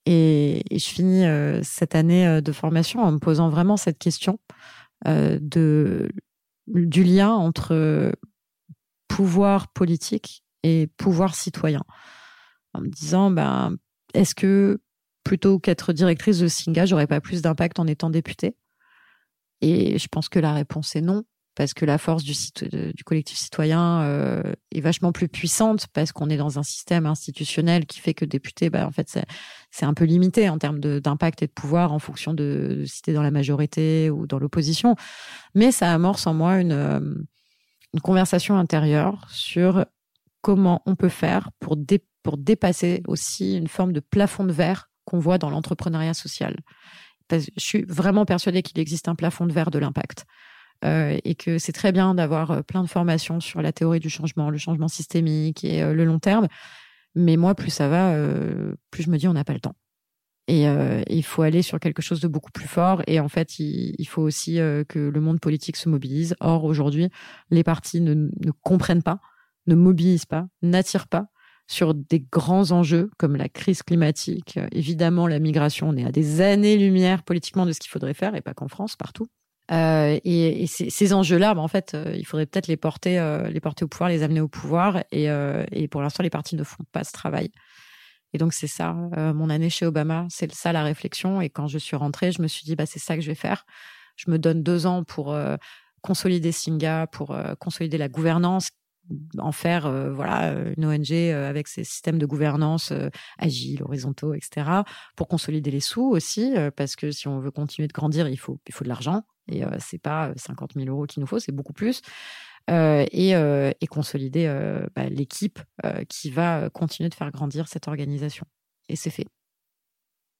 Et, je finis euh, cette année euh, de formation en me posant vraiment cette question euh, du lien entre pouvoir politique et pouvoir citoyen. En me disant, ben, est-ce que plutôt qu'être directrice de Singa, j'aurais pas plus d'impact en étant députée? Et je pense que la réponse est non, parce que la force du, collectif citoyen euh, est vachement plus puissante, parce qu'on est dans un système institutionnel qui fait que député, ben, en fait, c'est un peu limité en termes d'impact et de pouvoir en fonction de, de si t'es dans la majorité ou dans l'opposition. Mais ça amorce en moi une, euh, une conversation intérieure sur comment on peut faire pour, dé- pour dépasser aussi une forme de plafond de verre qu'on voit dans l'entrepreneuriat social. Parce que je suis vraiment persuadée qu'il existe un plafond de verre de l'impact. Euh, et que c'est très bien d'avoir euh, plein de formations sur la théorie du changement, le changement systémique et euh, le long terme. Mais moi, plus ça va, plus je me dis on n'a pas le temps. Et il faut aller sur quelque chose de beaucoup plus fort. Et en fait, il, faut aussi que le monde politique se mobilise. Or, aujourd'hui, les partis ne, ne comprennent pas, ne mobilisent pas, n'attirent pas sur des grands enjeux comme la crise climatique, évidemment la migration. On est à des années-lumière politiquement de ce qu'il faudrait faire, et pas qu'en France, partout. Euh, et, et ces, enjeux-là, bah, en fait, euh, il faudrait peut-être les porter, euh, les porter au pouvoir, les amener au pouvoir. Et, euh, et pour l'instant, les partis ne font pas ce travail. Et donc, c'est ça, euh, mon année chez Obama, c'est ça la réflexion. Et quand je suis rentrée, je me suis dit, bah, c'est ça que je vais faire. Je me donne deux ans pour euh, consolider Singa, pour consolider la gouvernance, en faire euh, voilà une ONG euh, avec ses systèmes de gouvernance euh, agiles, horizontaux, etc. Pour consolider les sous aussi, parce que si on veut continuer de grandir, il faut il faut de l'argent et euh, c'est pas 50 000 euros qu'il nous faut, c'est beaucoup plus. Euh, et, euh, et consolider euh, bah, l'équipe euh, qui va continuer de faire grandir cette organisation. Et c'est fait.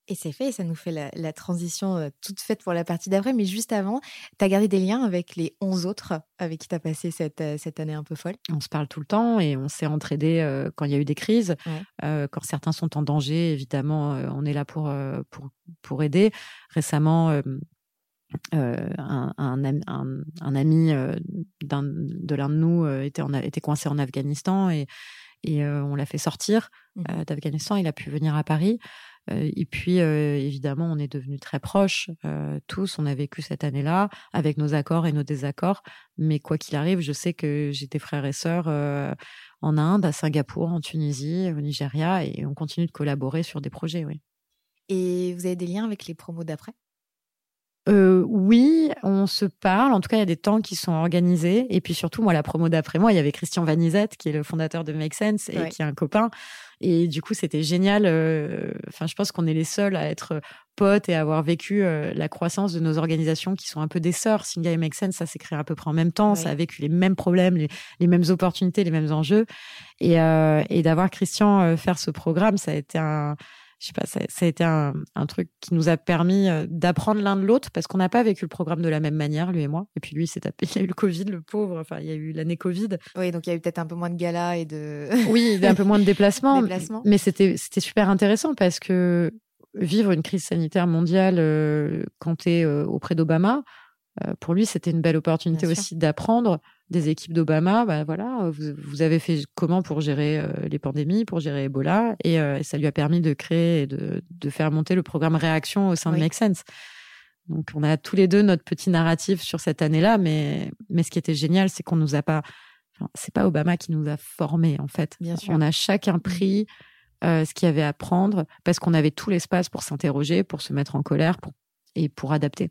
Et c'est fait, et ça nous fait la, la transition euh, toute faite pour la partie d'après. Mais juste avant, tu as gardé des liens avec les 11 autres avec qui tu as passé cette, euh, cette année un peu folle? On se parle tout le temps et on s'est entraidé euh, quand il y a eu des crises. Ouais. Euh, quand certains sont en danger, évidemment, euh, on est là pour, euh, pour, pour aider. Récemment, euh, un, un, am- un- un ami euh, de l'un de nous euh, était, en, était coincé en Afghanistan et, et on l'a fait sortir euh, d'Afghanistan. Il a pu venir à Paris. Et puis, évidemment, on est devenus très proches tous. On a vécu cette année-là avec nos accords et nos désaccords. Mais quoi qu'il arrive, je sais que j'ai des frères et sœurs en Inde, à Singapour, en Tunisie, au Nigeria, et on continue de collaborer sur des projets. Oui. Et vous avez des liens avec les promos d'après? Euh, oui, on se parle. En tout cas, il y a des temps qui sont organisés. Et puis surtout, moi, la promo d'après moi, il y avait Christian Vanizette, qui est le fondateur de Make Sense et Ouais. qui est un copain. Et du coup, c'était génial. euh, Enfin, je pense qu'on est les seuls à être potes et à avoir vécu euh, la croissance de nos organisations qui sont un peu des sœurs. Singa et Make Sense, ça s'est créé à peu près en même temps. Ouais. Ça a vécu les mêmes problèmes, les, les mêmes opportunités, les mêmes enjeux. Et, euh, et d'avoir Christian euh, faire ce programme, ça a été un je sais pas, ça, ça a été un, un truc qui nous a permis euh, d'apprendre l'un de l'autre parce qu'on n'a pas vécu le programme de la même manière, lui et moi. Et puis lui, il s'est tapé, (laughs) il y a eu le Covid, le pauvre. Enfin, il y a eu l'année Covid. Oui, donc il y a eu peut-être un peu moins de galas et de. (laughs) Oui, il y a un peu moins de déplacements. Mais c'était, c'était super intéressant parce que vivre une crise sanitaire mondiale euh, quand tu es auprès d'Obama, euh, pour lui, c'était une belle opportunité aussi d'apprendre des équipes d'Obama. Bah voilà, vous, vous avez fait comment pour gérer euh, les pandémies, pour gérer Ebola, et euh, ça lui a permis de créer et de, de faire monter le programme Réaction au sein Oui. de Make Sense. Donc, on a tous les deux notre petit narratif sur cette année-là, mais mais ce qui était génial, c'est qu'on nous a pas. enfin, c'est pas Obama qui nous a formés en fait. Bien sûr. On a chacun pris euh, ce qu'il y avait à prendre parce qu'on avait tout l'espace pour s'interroger, pour se mettre en colère, pour et pour adapter.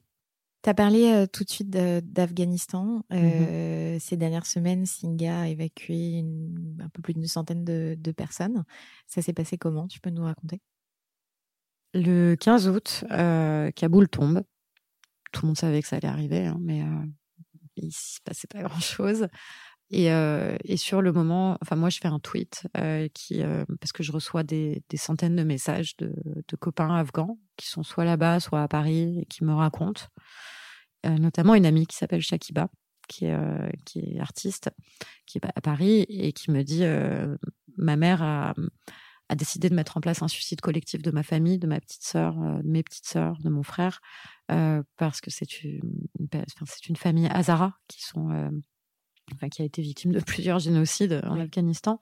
Tu as parlé euh, tout de suite d'Afghanistan. Mhm. Euh, Ces dernières semaines, Singa a évacué une- un peu plus d'une centaine de, de personnes. Ça s'est passé comment? Tu peux nous raconter? Le 15 août, euh, Kaboul tombe. Tout le monde savait que ça allait arriver, hein, mais il se passait pas grand-chose. Et, euh, et sur le moment, enfin moi je fais un tweet euh, qui euh, parce que je reçois des, des centaines de messages de, de copains afghans qui sont soit là-bas, soit à Paris, et qui me racontent, Euh, notamment une amie qui s'appelle Shakiba, qui est, euh, qui est artiste, qui est à Paris et qui me dit euh, ma mère a, a décidé de mettre en place un suicide collectif de ma famille, de ma petite sœur, de mes petites sœurs, de mon frère, parce que c'est une, une une famille Hazara qui sont, qui a été victime de (laughs) plusieurs génocides en Oui. Afghanistan.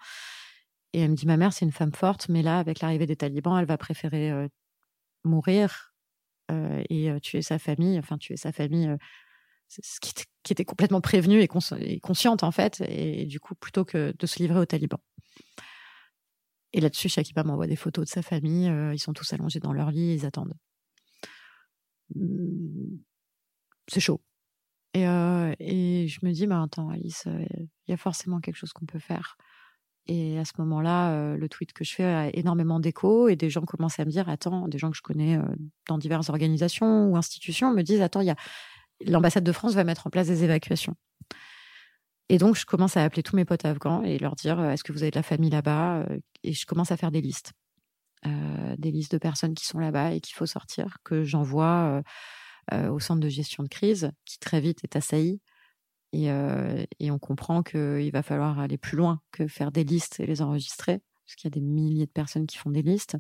Et elle me dit ma mère c'est une femme forte, mais là avec l'arrivée des talibans, elle va préférer euh, mourir euh, et euh, tuer sa famille, enfin tuer sa famille. ce qui était, qui était complètement prévenue et, cons- et consciente en fait, et, du coup plutôt que de se livrer aux talibans. Et là-dessus, Shakiba m'envoie des photos de sa famille. ils sont tous allongés dans leur lit, ils attendent. Mm, C'est chaud. Et, euh, et je me dis, bah, attends, Alice, euh, il y a forcément quelque chose qu'on peut faire. Et à ce moment-là, euh, le tweet que je fais a énormément d'écho et des gens commencent à me dire, attends, des gens que je connais dans diverses organisations ou institutions me disent, attends, l'ambassade de France va mettre en place des évacuations. Et donc, je commence à appeler tous mes potes afghans et leur dire, est-ce que vous avez de la famille là-bas Et je commence à faire des listes. Des listes de personnes qui sont là-bas et qu'il faut sortir, que j'envoie au centre de gestion de crise, qui très vite est assailli. Et, euh, et on comprend qu'il va falloir aller plus loin que faire des listes et les enregistrer, parce qu'il y a des milliers de personnes qui font des listes.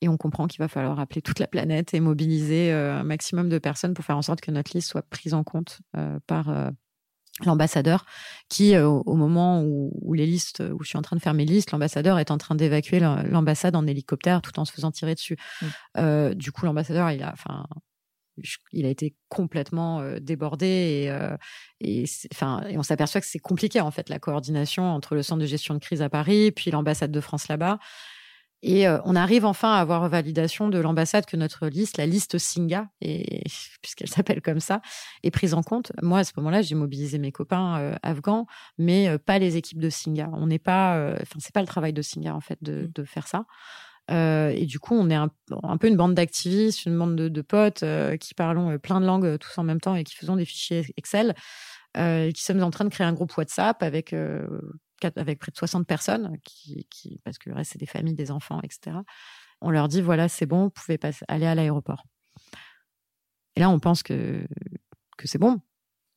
Et on comprend qu'il va falloir appeler toute la planète et mobiliser euh, un maximum de personnes pour faire en sorte que notre liste soit prise en compte euh, par euh, l'ambassadeur, qui, euh, au moment où, où les listes, où je suis en train de faire mes listes, l'ambassadeur est en train d'évacuer l'am- l'ambassade en hélicoptère tout en se faisant tirer dessus. Mm. Euh, du coup, l'ambassadeur, il a, enfin, je- il a été complètement euh, débordé et, euh, et, enfin, et on s'aperçoit que c'est compliqué en fait la coordination entre le centre de gestion de crise à Paris puis l'ambassade de France là-bas. Et euh, on arrive enfin à avoir validation de l'ambassade que notre liste, la liste Singa, et (laughs) puisqu'elle s'appelle comme ça, est prise en compte. Moi, à ce moment-là, j'ai mobilisé mes copains euh, afghans, mais euh, pas les équipes de Singa. On n'est pas, enfin, c'est pas le travail de Singa en fait de, de faire ça. Euh, et du coup, on est un, un peu une bande d'activistes, une bande de, de potes euh, qui parlons euh, plein de langues tous en même temps et qui faisons des fichiers Excel, euh, et qui sommes en train de créer un groupe WhatsApp avec euh, près de 60 personnes, qui, qui, parce que le reste, c'est des familles, des enfants, etc. On leur dit, voilà, c'est bon, vous pouvez passer, aller à l'aéroport. Et là, on pense que, que c'est bon.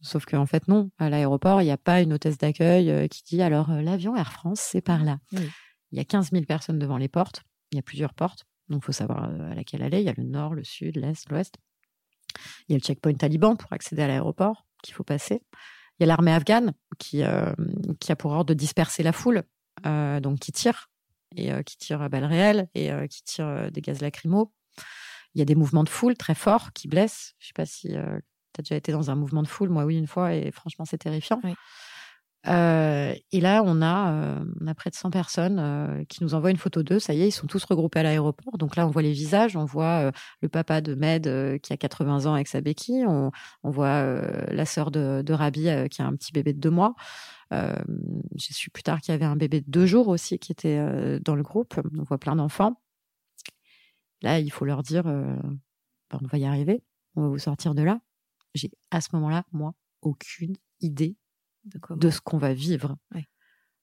Sauf qu'en fait, non. À l'aéroport, il n'y a pas une hôtesse d'accueil qui dit, alors, l'avion Air France, c'est par là. Oui. Il y a 15 000 personnes devant les portes. Il y a plusieurs portes. Donc, il faut savoir euh, à laquelle aller. Il y a le nord, le sud, l'est, l'ouest. Il y a le checkpoint taliban pour accéder à l'aéroport qu'il faut passer. Il y a l'armée afghane qui, euh, a pour ordre de disperser la foule, euh, donc qui tire, et qui tire à balles réelles, et qui tire des gaz lacrymaux. Il y a des mouvements de foule très forts qui blessent. Je sais pas si tu as déjà été dans un mouvement de foule. Moi, oui, une fois, et franchement, c'est terrifiant. Oui. Euh, et là, on a, euh, près de 100 personnes euh, qui nous envoient une photo d'eux. Ça y est, ils sont tous regroupés à l'aéroport. Donc là, on voit les visages. On voit le papa de Med qui a 80 ans avec sa béquille. On, voit la sœur de, Rabi qui a un petit bébé de deux mois. J'ai su plus tard qu'il y avait un bébé de deux jours aussi qui était dans le groupe. On voit plein d'enfants. Là, il faut leur dire, ben, on va y arriver. On va vous sortir de là. J'ai à ce moment-là, moi, aucune idée De ce qu'on va vivre. Ouais.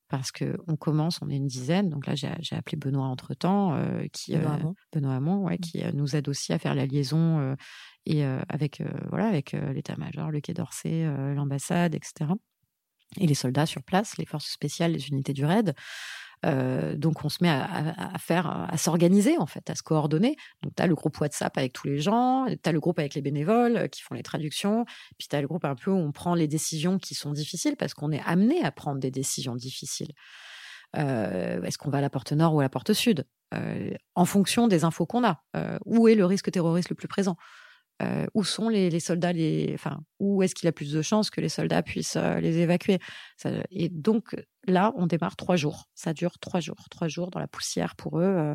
Parce que on commence, on est une dizaine. Donc là, j'ai appelé Benoît entre temps, qui Benoît euh, Hamon. Benoît Hamon, ouais, qui euh, nous aide aussi à faire la liaison euh, et euh, avec euh, voilà avec euh, l'état-major, le Quai d'Orsay, euh, l'ambassade, etc. Et les soldats sur place, les forces spéciales, les unités du RAID. Euh, donc on se met à, à- faire, à s'organiser en fait, à se coordonner. Donc tu as le groupe WhatsApp avec tous les gens, tu as le groupe avec les bénévoles euh, qui font les traductions, puis tu as le groupe un peu où on prend les décisions qui sont difficiles parce qu'on est amené à prendre des décisions difficiles. Euh, Est-ce qu'on va à la porte nord ou à la porte sud? Euh, En fonction des infos qu'on a. Euh, où est le risque terroriste le plus présent? Euh, Où sont les, les soldats les, enfin, Où est-ce qu'il a plus de chances que les soldats puissent euh, les évacuer? Ça- Et donc là, on démarre trois jours. Ça dure trois jours. Trois jours dans la poussière pour eux. euh,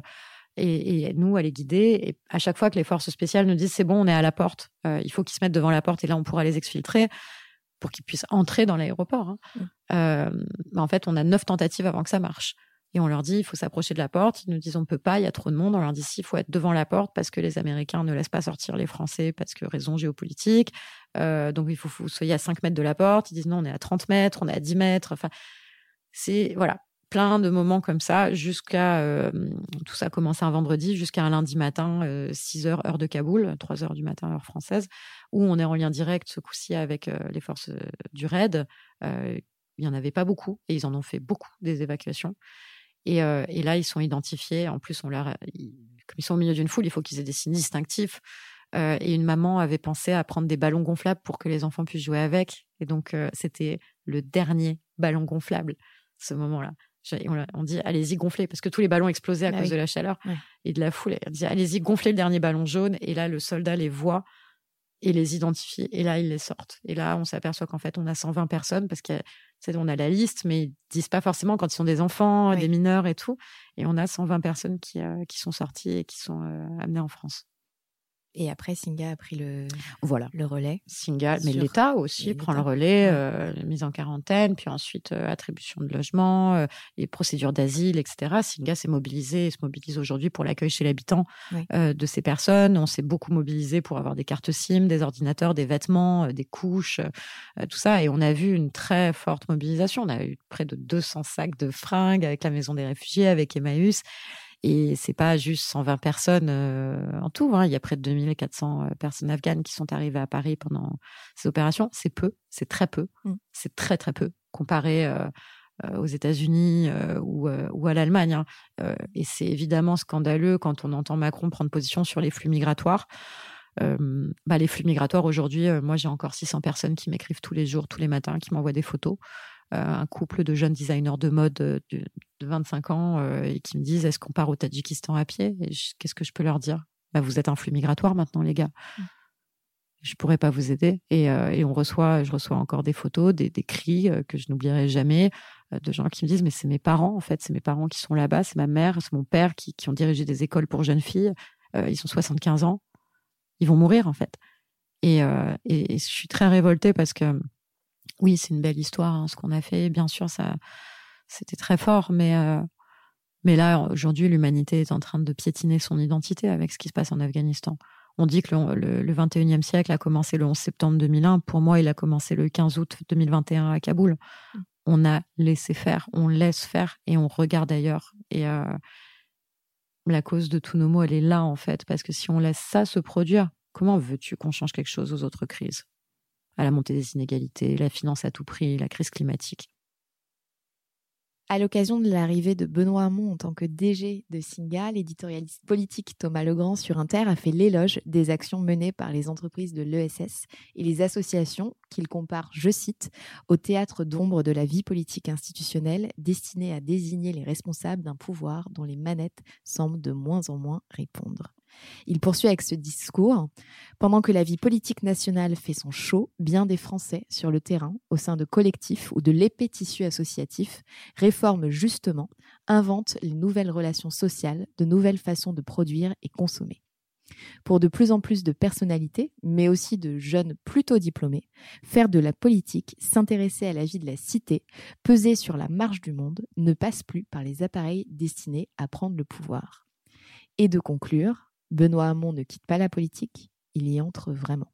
et, et nous à les guider. Et à chaque fois que les forces spéciales nous disent c'est bon, on est à la porte, il faut qu'ils se mettent devant la porte et là on pourra les exfiltrer pour qu'ils puissent entrer dans l'aéroport. hein. Mm. Euh, bah, en fait, on a neuf tentatives avant que ça marche. Et on leur dit, il faut s'approcher de la porte. Ils nous disent, on peut pas, il y a trop de monde. On leur dit, si, il faut être devant la porte parce que les Américains ne laissent pas sortir les Français parce que raison géopolitique. Euh, donc, il faut que vous soyez à 5 mètres de la porte. Ils disent, non, on est à 30 mètres, on est à 10 mètres. Enfin, c'est, voilà, plein de moments comme ça jusqu'à, euh, tout ça commence un vendredi jusqu'à un lundi matin, euh, 6 heures, heure de Kaboul, 3 heures du matin, heure française, où on est en lien direct ce coup-ci avec euh, les forces du RAID. Il n'y en avait pas beaucoup et ils en ont fait beaucoup des évacuations. Et, euh, et là, ils sont identifiés. En plus, on leur, ils- comme ils sont au milieu d'une foule, il faut qu'ils aient des signes distinctifs. Euh, et une maman avait pensé à prendre des ballons gonflables pour que les enfants puissent jouer avec. Et donc, euh, c'était le dernier ballon gonflable, ce moment-là. On, dit, allez-y, gonflez, parce que tous les ballons explosaient à Ah cause oui. de la chaleur Ouais. et de la foule. On dit, allez-y, gonflez le dernier ballon jaune. Et là, le soldat les voit et les identifie. Et là, ils les sortent. Et là, on s'aperçoit qu'en fait, on a 120 personnes parce que c'est on a la liste, mais ils disent pas forcément quand ils sont des enfants, Oui. des mineurs et tout. Et on a 120 personnes qui, euh, qui sont sorties et qui sont euh, amenées en France. Et après, Singa a pris le, Voilà. le relais. Singa, mais l'État aussi prend le relais, euh, mise en quarantaine, puis ensuite euh, attribution de logement, euh, les procédures d'asile, etc. Singa s'est mobilisé et se mobilise aujourd'hui pour l'accueil chez l'habitant Oui. de ces personnes. On s'est beaucoup mobilisé pour avoir des cartes SIM, des ordinateurs, des vêtements, des couches, tout ça. Et on a vu une très forte mobilisation. On a eu près de 200 sacs de fringues avec la Maison des réfugiés, avec Emmaüs. Et c'est pas juste 120 personnes euh, en tout. hein. Il y a près de 2400 euh, personnes afghanes qui sont arrivées à Paris pendant ces opérations. C'est peu, c'est très peu, Mm. c'est très très peu comparé euh, euh, aux États-Unis euh, ou, euh, ou à l'Allemagne. hein. Euh, et c'est évidemment scandaleux quand on entend Macron prendre position sur les flux migratoires. Euh, bah, les flux migratoires aujourd'hui, euh, moi j'ai encore 600 personnes qui m'écrivent tous les jours, tous les matins, qui m'envoient des photos. Euh, un couple de jeunes designers de mode euh, de, de 25 ans euh, et qui me disent est-ce qu'on part au Tadjikistan à pied? Qu'est-ce que je peux leur dire? Bah, Vous êtes un flux migratoire maintenant, les gars. Je pourrais pas vous aider. Et, euh, et on reçoit, je reçois encore des photos, des, des cris euh, que je n'oublierai jamais euh, de gens qui me disent mais c'est mes parents en fait, c'est mes parents qui sont là-bas, c'est ma mère, c'est mon père qui, qui ont dirigé des écoles pour jeunes filles. Euh, ils ont 75 ans, ils vont mourir en fait. Et, euh, et, et je suis très révoltée parce que oui, c'est une belle histoire hein, ce qu'on a fait. Bien sûr, ça, c'était très fort, mais euh, mais là aujourd'hui, l'humanité est en train de piétiner son identité avec ce qui se passe en Afghanistan. On dit que le, le, le 21e siècle a commencé le 11 septembre 2001. Pour moi, il a commencé le 15 août 2021 à Kaboul. On a laissé faire, on laisse faire et on regarde ailleurs. Et euh, la cause de tous nos maux, elle est là en fait, parce que si on laisse ça se produire, comment veux-tu qu'on change quelque chose aux autres crises? À la montée des inégalités, la finance à tout prix, la crise climatique. À l'occasion de l'arrivée de Benoît Hamon en tant que DG de Singa, l'éditorialiste politique Thomas Legrand sur Inter a fait l'éloge des actions menées par les entreprises de l'ESS et les associations qu'il compare, je cite, au théâtre d'ombre de la vie politique institutionnelle destiné à désigner les responsables d'un pouvoir dont les manettes semblent de moins en moins répondre. Il poursuit avec ce discours. Pendant que la vie politique nationale fait son show, bien des Français sur le terrain, au sein de collectifs ou de l'épais tissu associatif, réforment justement, inventent les nouvelles relations sociales, de nouvelles façons de produire et consommer. Pour de plus en plus de personnalités, mais aussi de jeunes plutôt diplômés, faire de la politique, s'intéresser à la vie de la cité, peser sur la marche du monde, ne passe plus par les appareils destinés à prendre le pouvoir. Et de conclure, Benoît Hamon ne quitte pas la politique, il y entre vraiment.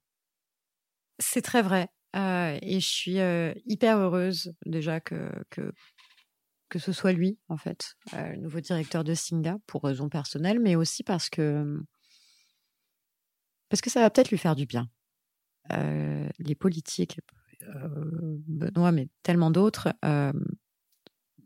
C'est très vrai. Euh, et je suis euh, hyper heureuse déjà que, que, ce soit lui, en fait, euh, le nouveau directeur de Singa, pour raison personnelle, mais aussi parce que, parce que ça va peut-être lui faire du bien. Les politiques, Benoît, mais tellement d'autres,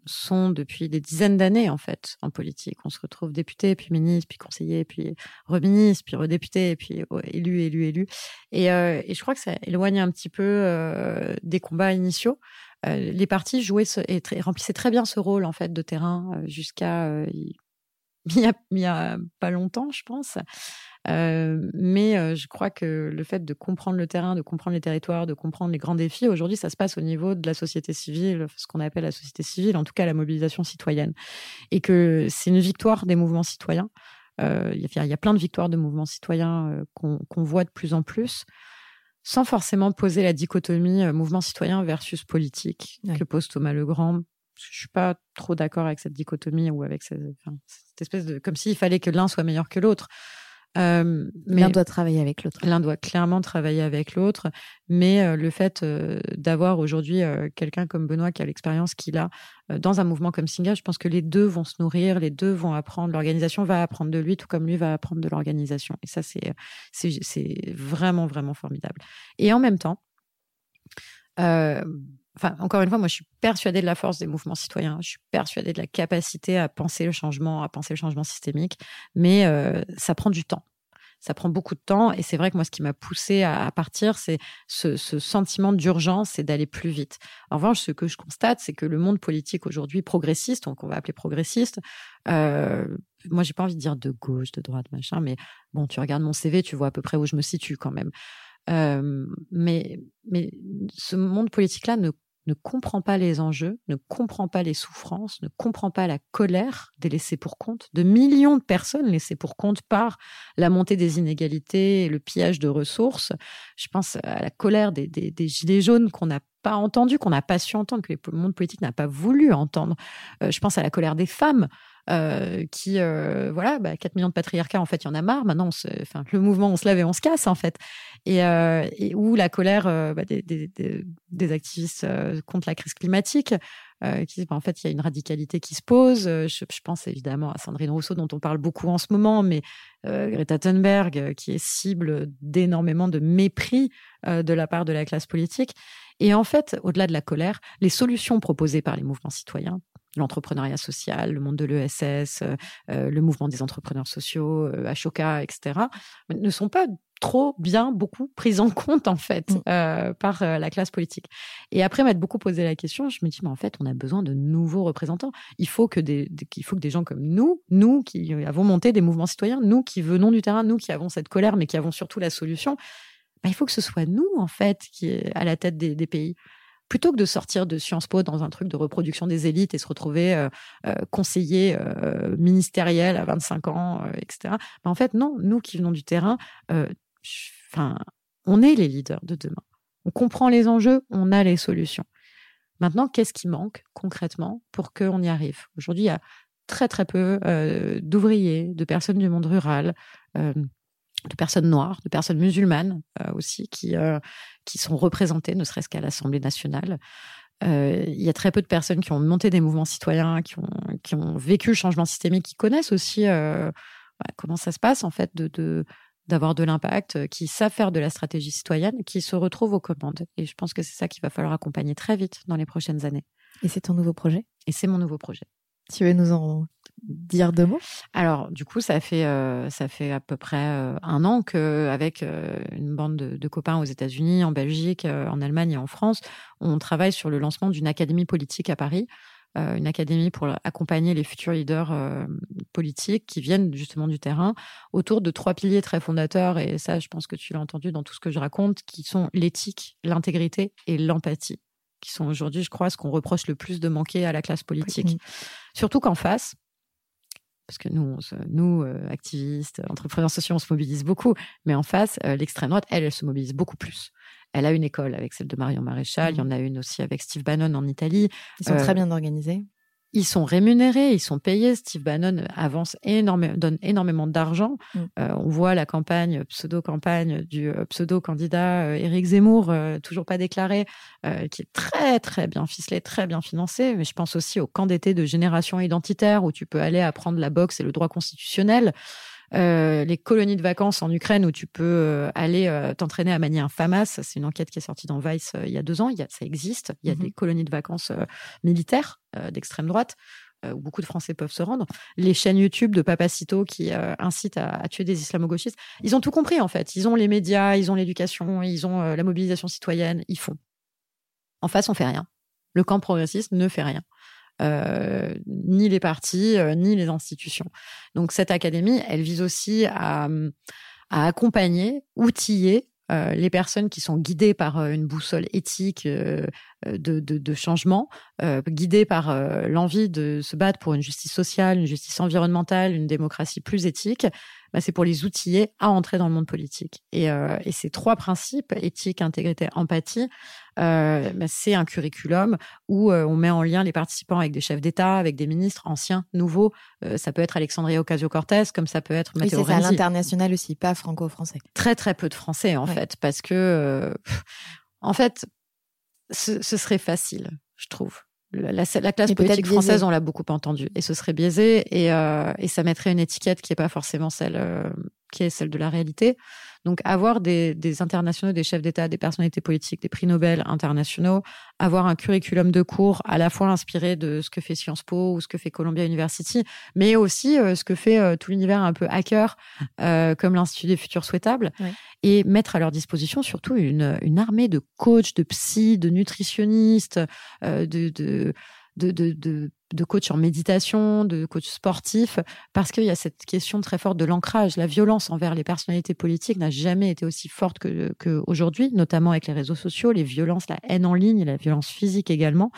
sont depuis des dizaines d'années en fait en politique. On se retrouve député, puis ministre, puis conseiller, puis reministre, puis redéputé, puis élu, élu, élu. Et, euh, et, je crois que ça éloigne un petit peu euh, des combats initiaux. Euh, les partis jouaient et, et, remplissaient très bien ce rôle en fait de terrain jusqu'à (laughs) il y, a, il y a pas longtemps, je pense. Euh, mais euh, je crois que le fait de comprendre le terrain, de comprendre les territoires, de comprendre les grands défis, aujourd'hui, ça se passe au niveau de la société civile, ce qu'on appelle la société civile, en tout cas la mobilisation citoyenne. Et que c'est une victoire des mouvements citoyens. Euh, Il y, a- il y a plein de victoires de mouvements citoyens euh, qu'on qu'on voit de plus en plus, sans forcément poser la dichotomie euh, mouvement citoyen versus politique Ouais. que pose Thomas Legrand. Je suis pas trop d'accord avec cette dichotomie ou avec cette, enfin, cette espèce de comme s'il fallait que l'un soit meilleur que l'autre. Euh, L'un doit travailler avec l'autre. L'un doit clairement travailler avec l'autre, mais euh, le fait euh, d'avoir aujourd'hui quelqu'un comme Benoît qui a l'expérience qu'il a dans un mouvement comme Singa, je pense que les deux vont se nourrir, les deux vont apprendre. L'organisation va apprendre de lui, tout comme lui va apprendre de l'organisation. Et ça, c'est vraiment vraiment formidable. Et en même temps, enfin encore une fois, moi je suis persuadée de la force des mouvements citoyens. Je suis persuadée de la capacité à penser le changement, à penser le changement systémique, mais euh, ça prend du temps ça prend beaucoup de temps. Et c'est vrai que moi, ce qui m'a poussé à, à partir, c'est ce, ce sentiment d'urgence et d'aller plus vite. En revanche, ce que je constate, c'est que le monde politique aujourd'hui progressiste, donc on va appeler progressiste, euh, moi, j'ai pas envie de dire de gauche, de droite, machin, mais bon, tu regardes mon CV, tu vois à peu près où je me situe quand même. Euh, mais, mais ce monde politique-là ne ne comprend pas les enjeux, ne comprend pas les souffrances, ne comprend pas la colère des laissés pour compte, de millions de personnes laissées pour compte par la montée des inégalités et le pillage de ressources. Je pense à la colère des, des, gilets jaunes qu'on n'a pas entendu, qu'on n'a pas su entendre, que le monde politique n'a pas voulu entendre. Euh, je pense à la colère des femmes. Euh, qui euh, voilà bah, 4 millions de patriarcats en fait il y en a marre. Maintenant on se, enfin le mouvement on se lève et on se casse en fait. Et, euh, et où la colère euh, bah, des, des, des, activistes euh, contre la crise climatique euh, qui bah, en fait il y a une radicalité qui se pose. Je, je, pense évidemment à Sandrine Rousseau dont on parle beaucoup en ce moment mais Greta Thunberg qui est cible d'énormément de mépris de la part de la classe politique. Et en fait au-delà de la colère les solutions proposées par les mouvements citoyens l'entrepreneuriat social, le monde de l'ESS, euh, le mouvement des entrepreneurs sociaux, euh, Ashoka, etc., ne sont pas trop bien, beaucoup prises en compte, en fait, mmh. euh, par la classe politique. Et après m'être beaucoup posé la question, je me dis, mais en fait, on a besoin de nouveaux représentants. Il faut que des, des, il faut que des gens comme nous, nous qui avons monté des mouvements citoyens, nous qui venons du terrain, nous qui avons cette colère, mais qui avons surtout la solution, bah, il faut que ce soit nous, en fait, qui est à la tête des, des pays plutôt que de sortir de Sciences Po dans un truc de reproduction des élites et se retrouver euh, euh, conseiller euh, ministériel à 25 ans, etc. Mais en fait, non, nous qui venons du terrain, enfin, on est les leaders de demain. On comprend les enjeux, on a les solutions. Maintenant, qu'est-ce qui manque concrètement pour qu'on y arrive? Aujourd'hui, il y a très très peu d'ouvriers, de personnes du monde rural, de personnes noires, de personnes musulmanes euh, aussi, qui, euh, qui sont représentées, ne serait-ce qu'à l'Assemblée nationale. Euh, il y a très peu de personnes qui ont monté des mouvements citoyens, qui ont, qui ont vécu le changement systémique, qui connaissent aussi bah, comment ça se passe, en fait, de, de d'avoir de l'impact, qui savent faire de la stratégie citoyenne, qui se retrouvent aux commandes. Et je pense que c'est ça qu'il va falloir accompagner très vite dans les prochaines années. Et c'est ton nouveau projet? Et c'est mon nouveau projet. Tu veux nous en dire deux mots? Alors, du coup, ça fait euh, ça fait à peu près euh, un an que, avec euh, une bande de, de, copains aux États-Unis, en Belgique, euh, en Allemagne et en France, on travaille sur le lancement d'une académie politique à Paris, euh, une académie pour accompagner les futurs leaders euh, politiques qui viennent justement du terrain autour de trois piliers très fondateurs. Et ça, je pense que tu l'as entendu dans tout ce que je raconte, qui sont l'éthique, l'intégrité et l'empathie qui sont aujourd'hui, je crois, ce qu'on reproche le plus de manquer à la classe politique. Surtout qu'en face, parce que nous, se, nous euh, activistes, entrepreneurs sociaux, on se mobilise beaucoup, mais en face, euh, l'extrême droite, elle, elle se mobilise beaucoup plus. Elle a une école avec celle de Marion Maréchal, mmh. il y en a une aussi avec Steve Bannon en Italie. Ils sont euh, très bien organisés. Ils sont rémunérés, ils sont payés. Steve Bannon avance énormément, donne énormément d'argent. Mm. Euh, on voit la campagne, pseudo-campagne du euh, pseudo-candidat euh, Éric Zemmour, euh, toujours pas déclaré, euh, qui est très, très bien ficelé, très bien financé. Mais je pense aussi au camp d'été de génération identitaire où tu peux aller apprendre la boxe et le droit constitutionnel. Euh, les colonies de vacances en Ukraine où tu peux euh, aller euh, t'entraîner à manier un FAMAS. C'est une enquête qui est sortie dans Vice il y a deux ans. Il y a, ça existe. Il y a mmh. des colonies de vacances militaires d'extrême droite où beaucoup de Français peuvent se rendre. Les chaînes YouTube de Papacito qui incitent à, à, tuer des islamo-gauchistes. Ils ont tout compris en fait. Ils ont les médias, ils ont l'éducation, ils ont la mobilisation citoyenne. Ils font. En face, on fait rien. Le camp progressiste ne fait rien. Euh, ni les partis, euh, ni les institutions. Donc cette académie, elle vise aussi à, à accompagner, outiller euh, les personnes qui sont guidées par euh, une boussole éthique euh, de, de, de, changement, guidées par l'envie de se battre pour une justice sociale, une justice environnementale, une démocratie plus éthique, bah, c'est pour les outiller à entrer dans le monde politique. Et, et ces trois principes, éthique, intégrité, empathie, euh, bah, c'est un curriculum où on met en lien les participants avec des chefs d'État, avec des ministres anciens, nouveaux. ça peut être Alexandria Ocasio-Cortez, comme ça peut être Matteo oui, c'est à l'international aussi, pas franco-français. Très très peu de français en fait, parce que euh, en fait, ce, serait facile, je trouve. La, classe politique française, on l'a beaucoup entendu, et ce serait biaisé, et, euh, et ça mettrait une étiquette qui n'est pas forcément celle euh, qui est celle de la réalité. Donc avoir des, internationaux, des chefs d'État, des personnalités politiques, des prix Nobel internationaux, avoir un curriculum de cours à la fois inspiré de ce que fait Sciences Po ou ce que fait Columbia University, mais aussi euh, ce que fait euh, tout l'univers un peu hacker, euh, comme l'Institut des futurs souhaitables, et mettre à leur disposition surtout une, une armée de coachs, de psy, de nutritionnistes, de, de de, de, de, coach en méditation, de coach sportif, parce qu'il y a cette question très forte de l'ancrage. La violence envers les personnalités politiques n'a jamais été aussi forte qu'aujourd'hui, notamment avec les réseaux sociaux, les violences, la haine en ligne, la violence physique également.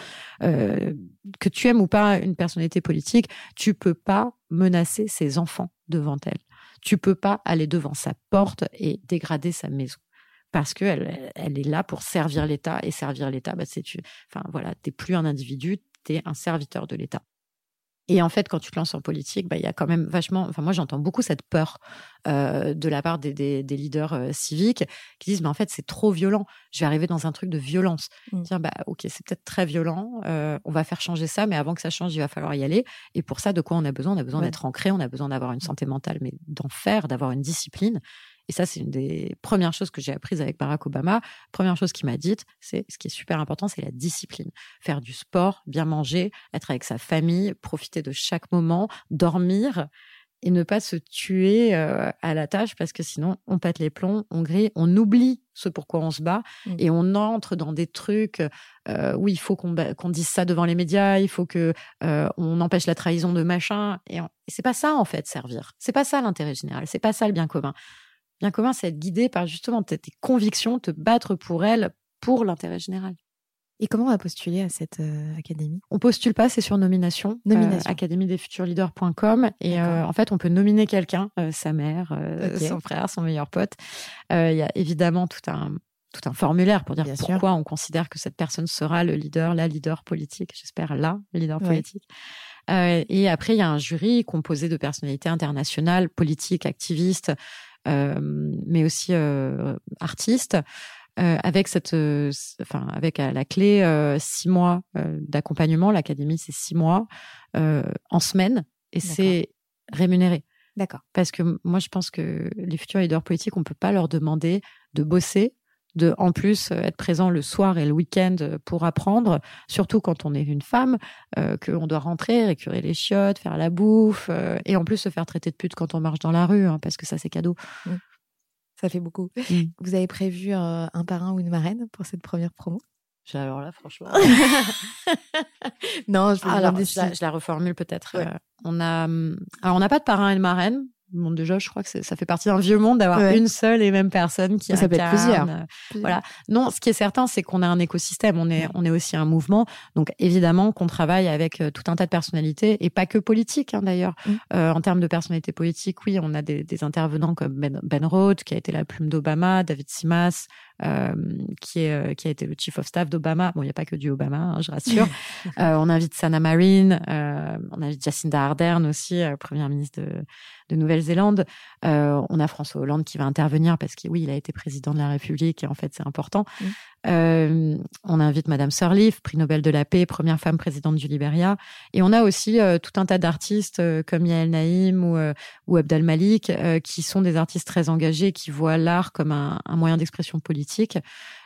Euh, que tu aimes ou pas une personnalité politique, tu peux pas menacer ses enfants devant elle. Tu peux pas aller devant sa porte et dégrader sa maison parce qu'elle elle est là pour servir l'État et servir l'État, bah, c'est tu, enfin voilà, t'es plus un individu, un serviteur de l'État. Et en fait, quand tu te lances en politique, bah, il y a quand même vachement. Enfin, moi, j'entends beaucoup cette peur euh, de la part des, leaders euh, civiques qui disent, mais en fait, c'est trop violent. Je vais arriver dans un truc de violence. Mmh. Dire, bah, ok, c'est peut-être très violent. Euh, on va faire changer ça, mais avant que ça change, il va falloir y aller. Et pour ça, de quoi on a besoin? On a besoin d'être ancré, on a besoin d'avoir une santé mentale, mais d'en faire, d'avoir une discipline. Et ça, c'est une des premières choses que j'ai apprises avec Barack Obama. Première chose qu'il m'a dite, c'est ce qui est super important, c'est la discipline. Faire du sport, bien manger, être avec sa famille, profiter de chaque moment, dormir et ne pas se tuer euh, à la tâche parce que sinon on pète les plombs, on grille, on oublie ce pourquoi on se bat mmh. et on entre dans des trucs euh, où il faut qu'on dise ça devant les médias, il faut que euh, on empêche la trahison de machin et, et c'est pas ça en fait servir, c'est pas ça l'intérêt général, c'est pas ça le bien commun bien commun, c'est être guidé par justement tes, convictions, te battre pour elles, pour l'intérêt général. Et comment on va postuler à cette euh, académie? On postule pas, c'est sur nomination. Euh, nomination. Euh, académie-des-futurs-leaders.com. Et euh, en fait, on peut nominer quelqu'un, sa mère, son frère, son meilleur pote. Il y a évidemment tout un tout un formulaire pour dire pourquoi on considère que cette personne sera le leader, la leader politique, j'espère la leader politique. et après, il y a un jury composé de personnalités internationales, politiques, activistes, euh, mais aussi euh, artiste. Euh, avec cette, enfin, avec à la clé six mois d'accompagnement. L'académie, c'est six mois en semaine et c'est rémunéré. D'accord. Parce que moi, je pense que les futurs leaders politiques, on peut pas leur demander de bosser de en plus euh, être présent le soir et le week-end euh, pour apprendre, surtout quand on est une femme, euh, qu'on doit rentrer, récurer les chiottes, faire la bouffe, et en plus se faire traiter de pute quand on marche dans la rue, hein, parce que ça c'est cadeau. Mmh. Ça fait beaucoup. Mmh. Vous avez prévu un parrain ou une marraine pour cette première promo? Alors là, franchement. (laughs) non, je, alors, je, la, reformule peut-être. on a, hum, alors on n'a pas de parrain et de marraine Bon, déjà, je crois que ça fait partie d'un vieux monde d'avoir une seule et même personne qui ça peut être plusieurs. Voilà. Non, ce qui est certain, c'est qu'on a un écosystème. On est, on est aussi un mouvement. Donc, évidemment, qu'on travaille avec euh, tout un tas de personnalités et pas que politiques, hein, d'ailleurs. Mm. Euh, en termes de personnalités politiques, oui, on a des, des intervenants comme Ben, ben Rhodes, qui a été la plume d'Obama, David Simas, euh, qui, est, euh, qui a été le chief of staff d'Obama. Bon, il n'y a pas que du Obama, hein, je rassure. (laughs) euh, on invite Sana Marine, euh, on invite Jacinda Ardern aussi, première ministre de, de Nouvelle-Zélande. on a François Hollande qui va intervenir parce que oui, il a été président de la République et en fait c'est important. Euh, on invite Madame Sirleaf, prix Nobel de la paix, première femme présidente du Liberia. Et on a aussi euh, tout un tas d'artistes euh, comme Yael Naïm ou, ou Abdel Malik, qui sont des artistes très engagés, qui voient l'art comme un, moyen d'expression politique.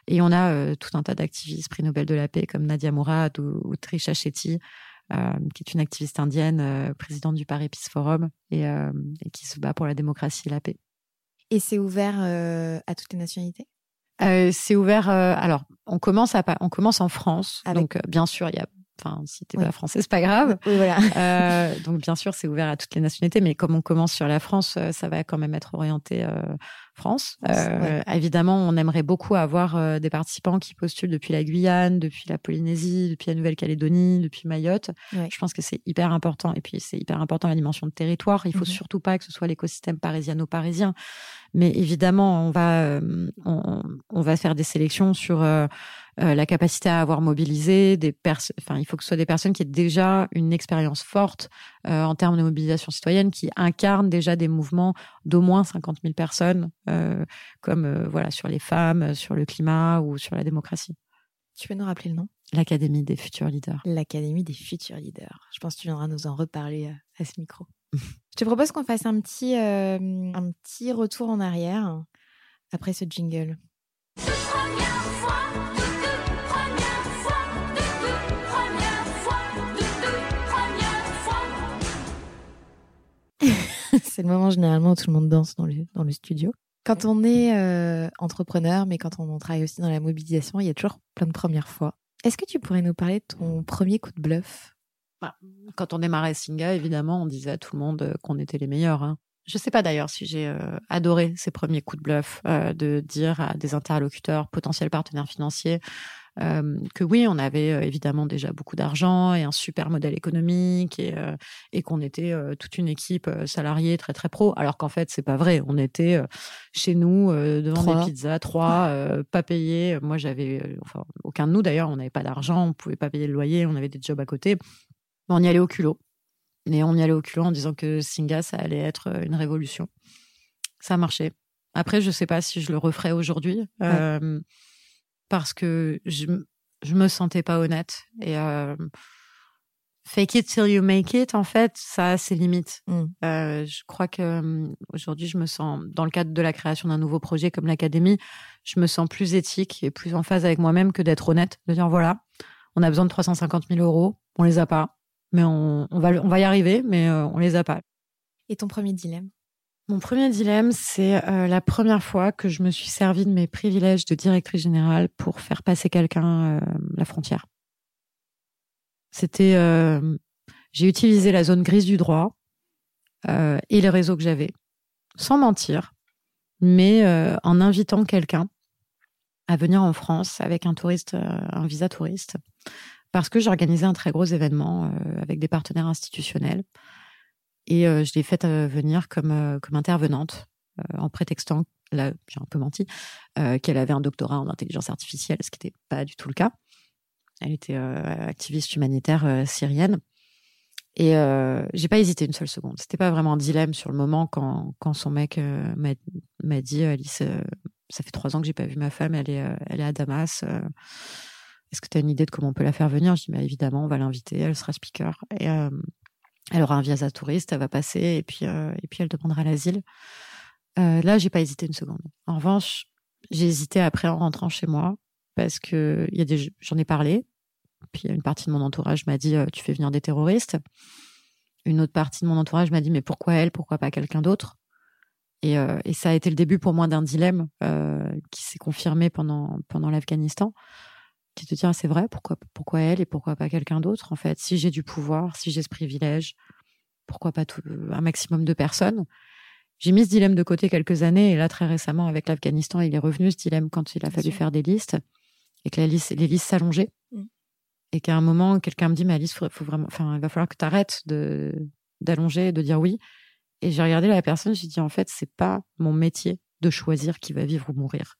Et on a tout un tas d'activistes, prix Nobel de la paix, comme Nadia Mourad ou, Trisha Shetty. qui est une activiste indienne, présidente du Paris Peace Forum et, qui se bat pour la démocratie et la paix. Et c'est ouvert à toutes les nationalités? Euh, c'est ouvert. Euh, alors, on commence à on commence en France. Donc, euh, bien sûr, il y a Enfin, si t'es Oui. pas français, c'est pas grave. Oui, voilà. (laughs) Euh, donc bien sûr, c'est ouvert à toutes les nationalités, mais comme on commence sur la France, euh, ça va quand même être orienté euh, France. Euh, Évidemment, on aimerait beaucoup avoir euh, des participants qui postulent depuis la Guyane, depuis la Polynésie, depuis la Nouvelle-Calédonie, depuis Mayotte. Ouais. Je pense que c'est hyper important. Et puis c'est hyper important la dimension de territoire. Il faut Mhm. surtout pas que ce soit l'écosystème parisiano-parisien. Mais évidemment, on va euh, on, on va faire des sélections sur euh, la capacité à avoir mobilisé des personnes. Enfin, il faut que ce soit des personnes qui aient déjà une expérience forte euh, en termes de mobilisation citoyenne, qui incarnent déjà des mouvements d'au moins 50 000 personnes, euh, comme euh, voilà sur les femmes, sur le climat ou sur la démocratie. Tu peux nous rappeler le nom? L'Académie des futurs leaders. L'Académie des futurs leaders. Je pense que tu viendras nous en reparler à ce micro. (laughs) Je te propose qu'on fasse un petit, euh, un petit retour en arrière après ce jingle. C'est le moment généralement où tout le monde danse dans le, studio. Quand on est euh, entrepreneur, mais quand on travaille aussi dans la mobilisation, il y a toujours plein de premières fois. Est-ce que tu pourrais nous parler de ton premier coup de bluff? Quand on démarrait Singa, évidemment, on disait à tout le monde euh, qu'on était les meilleurs. hein. Je sais pas d'ailleurs si j'ai euh, adoré ces premiers coups de bluff, de dire à des interlocuteurs, potentiels partenaires financiers, euh, que oui, on avait euh, évidemment déjà beaucoup d'argent et un super modèle économique et, euh, et qu'on était toute une équipe salariée très très pro. Alors qu'en fait, c'est pas vrai. On était chez nous devant des pizzas, trois, pas payés. Moi, j'avais, enfin, aucun de nous d'ailleurs, on n'avait pas d'argent, on pouvait pas payer le loyer, on avait des jobs à côté. Mais on y allait au culot. Et on y allait au culot en disant que Singa, ça allait être une révolution. Ça a marché. Après, je sais pas si je le referais aujourd'hui. euh, parce que je, je me sentais pas honnête. Et euh, fake it till you make it, en fait, ça a ses limites. Mm. Euh, je crois que euh, aujourd'hui, je me sens, dans le cadre de la création d'un nouveau projet comme l'Académie, je me sens plus éthique et plus en phase avec moi-même que d'être honnête, de dire voilà, on a besoin de 350 000 euros, on les a pas, mais on, on va, on va y arriver, mais on les a pas. Et ton premier dilemme? Mon premier dilemme, c'est euh, la première fois que je me suis servi de mes privilèges de directrice générale pour faire passer quelqu'un euh, la frontière. C'était, euh, j'ai utilisé la zone grise du droit et les réseaux que j'avais, sans mentir, mais en invitant quelqu'un à venir en France avec un touriste, un visa touriste, parce que j'organisais un très gros événement avec des partenaires institutionnels. Et euh, je l'ai faite euh, venir comme, euh, comme intervenante en prétextant, là j'ai un peu menti, qu'elle avait un doctorat en intelligence artificielle, ce qui n'était pas du tout le cas. Elle était activiste humanitaire syrienne. Et euh, j'ai pas hésité une seule seconde. C'était pas vraiment un dilemme sur le moment quand, quand son mec euh, m'a dit Alice, euh, ça fait trois ans que j'ai pas vu ma femme, elle est, elle est à Damas. Est-ce que tu as une idée de comment on peut la faire venir? Je dis bah, évidemment, on va l'inviter, elle sera speaker. Et elle aura un visa touriste, elle va passer et puis, euh, et puis elle demandera l'asile. Euh, là, j'ai pas hésité une seconde. En revanche, j'ai hésité après en rentrant chez moi parce que y a des, j'en ai parlé. Puis une partie de mon entourage m'a dit euh, tu fais venir des terroristes. Une autre partie de mon entourage m'a dit mais pourquoi elle, pourquoi pas quelqu'un d'autre? Et, ça a été le début pour moi d'un dilemme qui s'est confirmé pendant pendant l'Afghanistan qui te dit ah, c'est vrai pourquoi pourquoi elle et pourquoi pas quelqu'un d'autre en fait? Si j'ai du pouvoir si j'ai ce privilège pourquoi pas tout, un maximum de personnes? J'ai mis ce dilemme de côté quelques années et là très récemment avec l'Afghanistan il est revenu ce dilemme quand il a Bien fallu sûr. faire des listes et que la liste, les listes s'allongeaient. Mm. et qu'à un moment quelqu'un me dit mais Alice faut, faut vraiment enfin il va falloir que tu arrêtes de d'allonger et de dire oui. Et j'ai regardé la personne j'ai dit en fait c'est pas mon métier de choisir qui va vivre ou mourir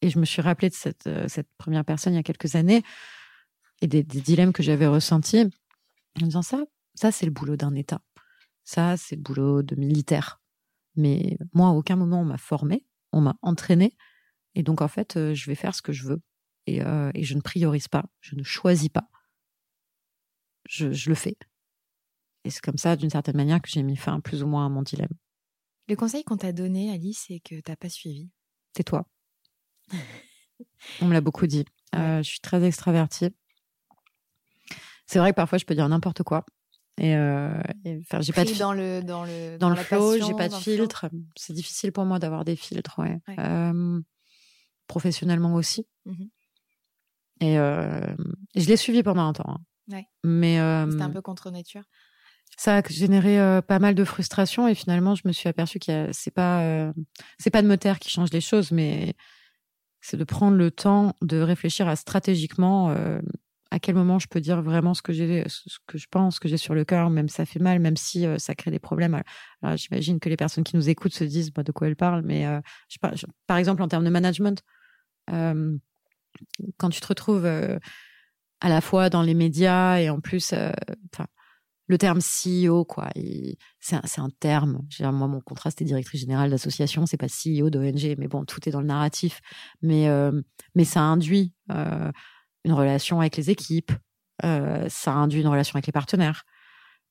et je me suis rappelé de cette, euh, cette première personne il y a quelques années et des, des dilemmes que j'avais ressentis en me disant ça ça c'est le boulot d'un État. Ça c'est le boulot de militaire. Mais moi à aucun moment on m'a formé on m'a entraîné et donc en fait euh, je vais faire ce que je veux. Et, euh, et je ne priorise pas je ne choisis pas. Je, je le fais. Et c'est comme ça d'une certaine manière que j'ai mis fin plus ou moins à mon dilemme. Le conseil qu'on t'a donné, Alice, c'est que t'as pas suivi. tais-toi (laughs) on me l'a beaucoup dit Euh, je suis très extravertie c'est vrai que parfois je peux dire n'importe quoi et, euh, et, enfin j'ai pas de dans le dans le dans, le la flow, passion, j'ai pas de filtre. C'est difficile pour moi d'avoir des filtres, ouais. Ouais. Euh, professionnellement aussi. Mhm. Et euh, je l'ai suivi pendant un temps. hein. Ouais. Mais C'était un peu contre nature. ça a généré pas mal de frustration et finalement je me suis aperçue a- c'est pas c'est pas de me taire qui change les choses mais c'est de prendre le temps de réfléchir à stratégiquement euh, à quel moment je peux dire vraiment ce que j'ai ce que je pense ce que j'ai sur le cœur même si ça fait mal même si euh, ça crée des problèmes. Alors j'imagine que les personnes qui nous écoutent se disent bah, de quoi elles parlent mais euh, je je- par exemple en termes de management euh, quand tu te retrouves euh, à la fois dans les médias et en plus le terme CEO, quoi, c'est un, terme. Moi, mon contrat, c'était directrice générale d'association, c'est pas CEO d'ONG, mais bon, tout est dans le narratif. Mais, euh, ça induit euh, une relation avec les équipes, euh, ça induit une relation avec les partenaires.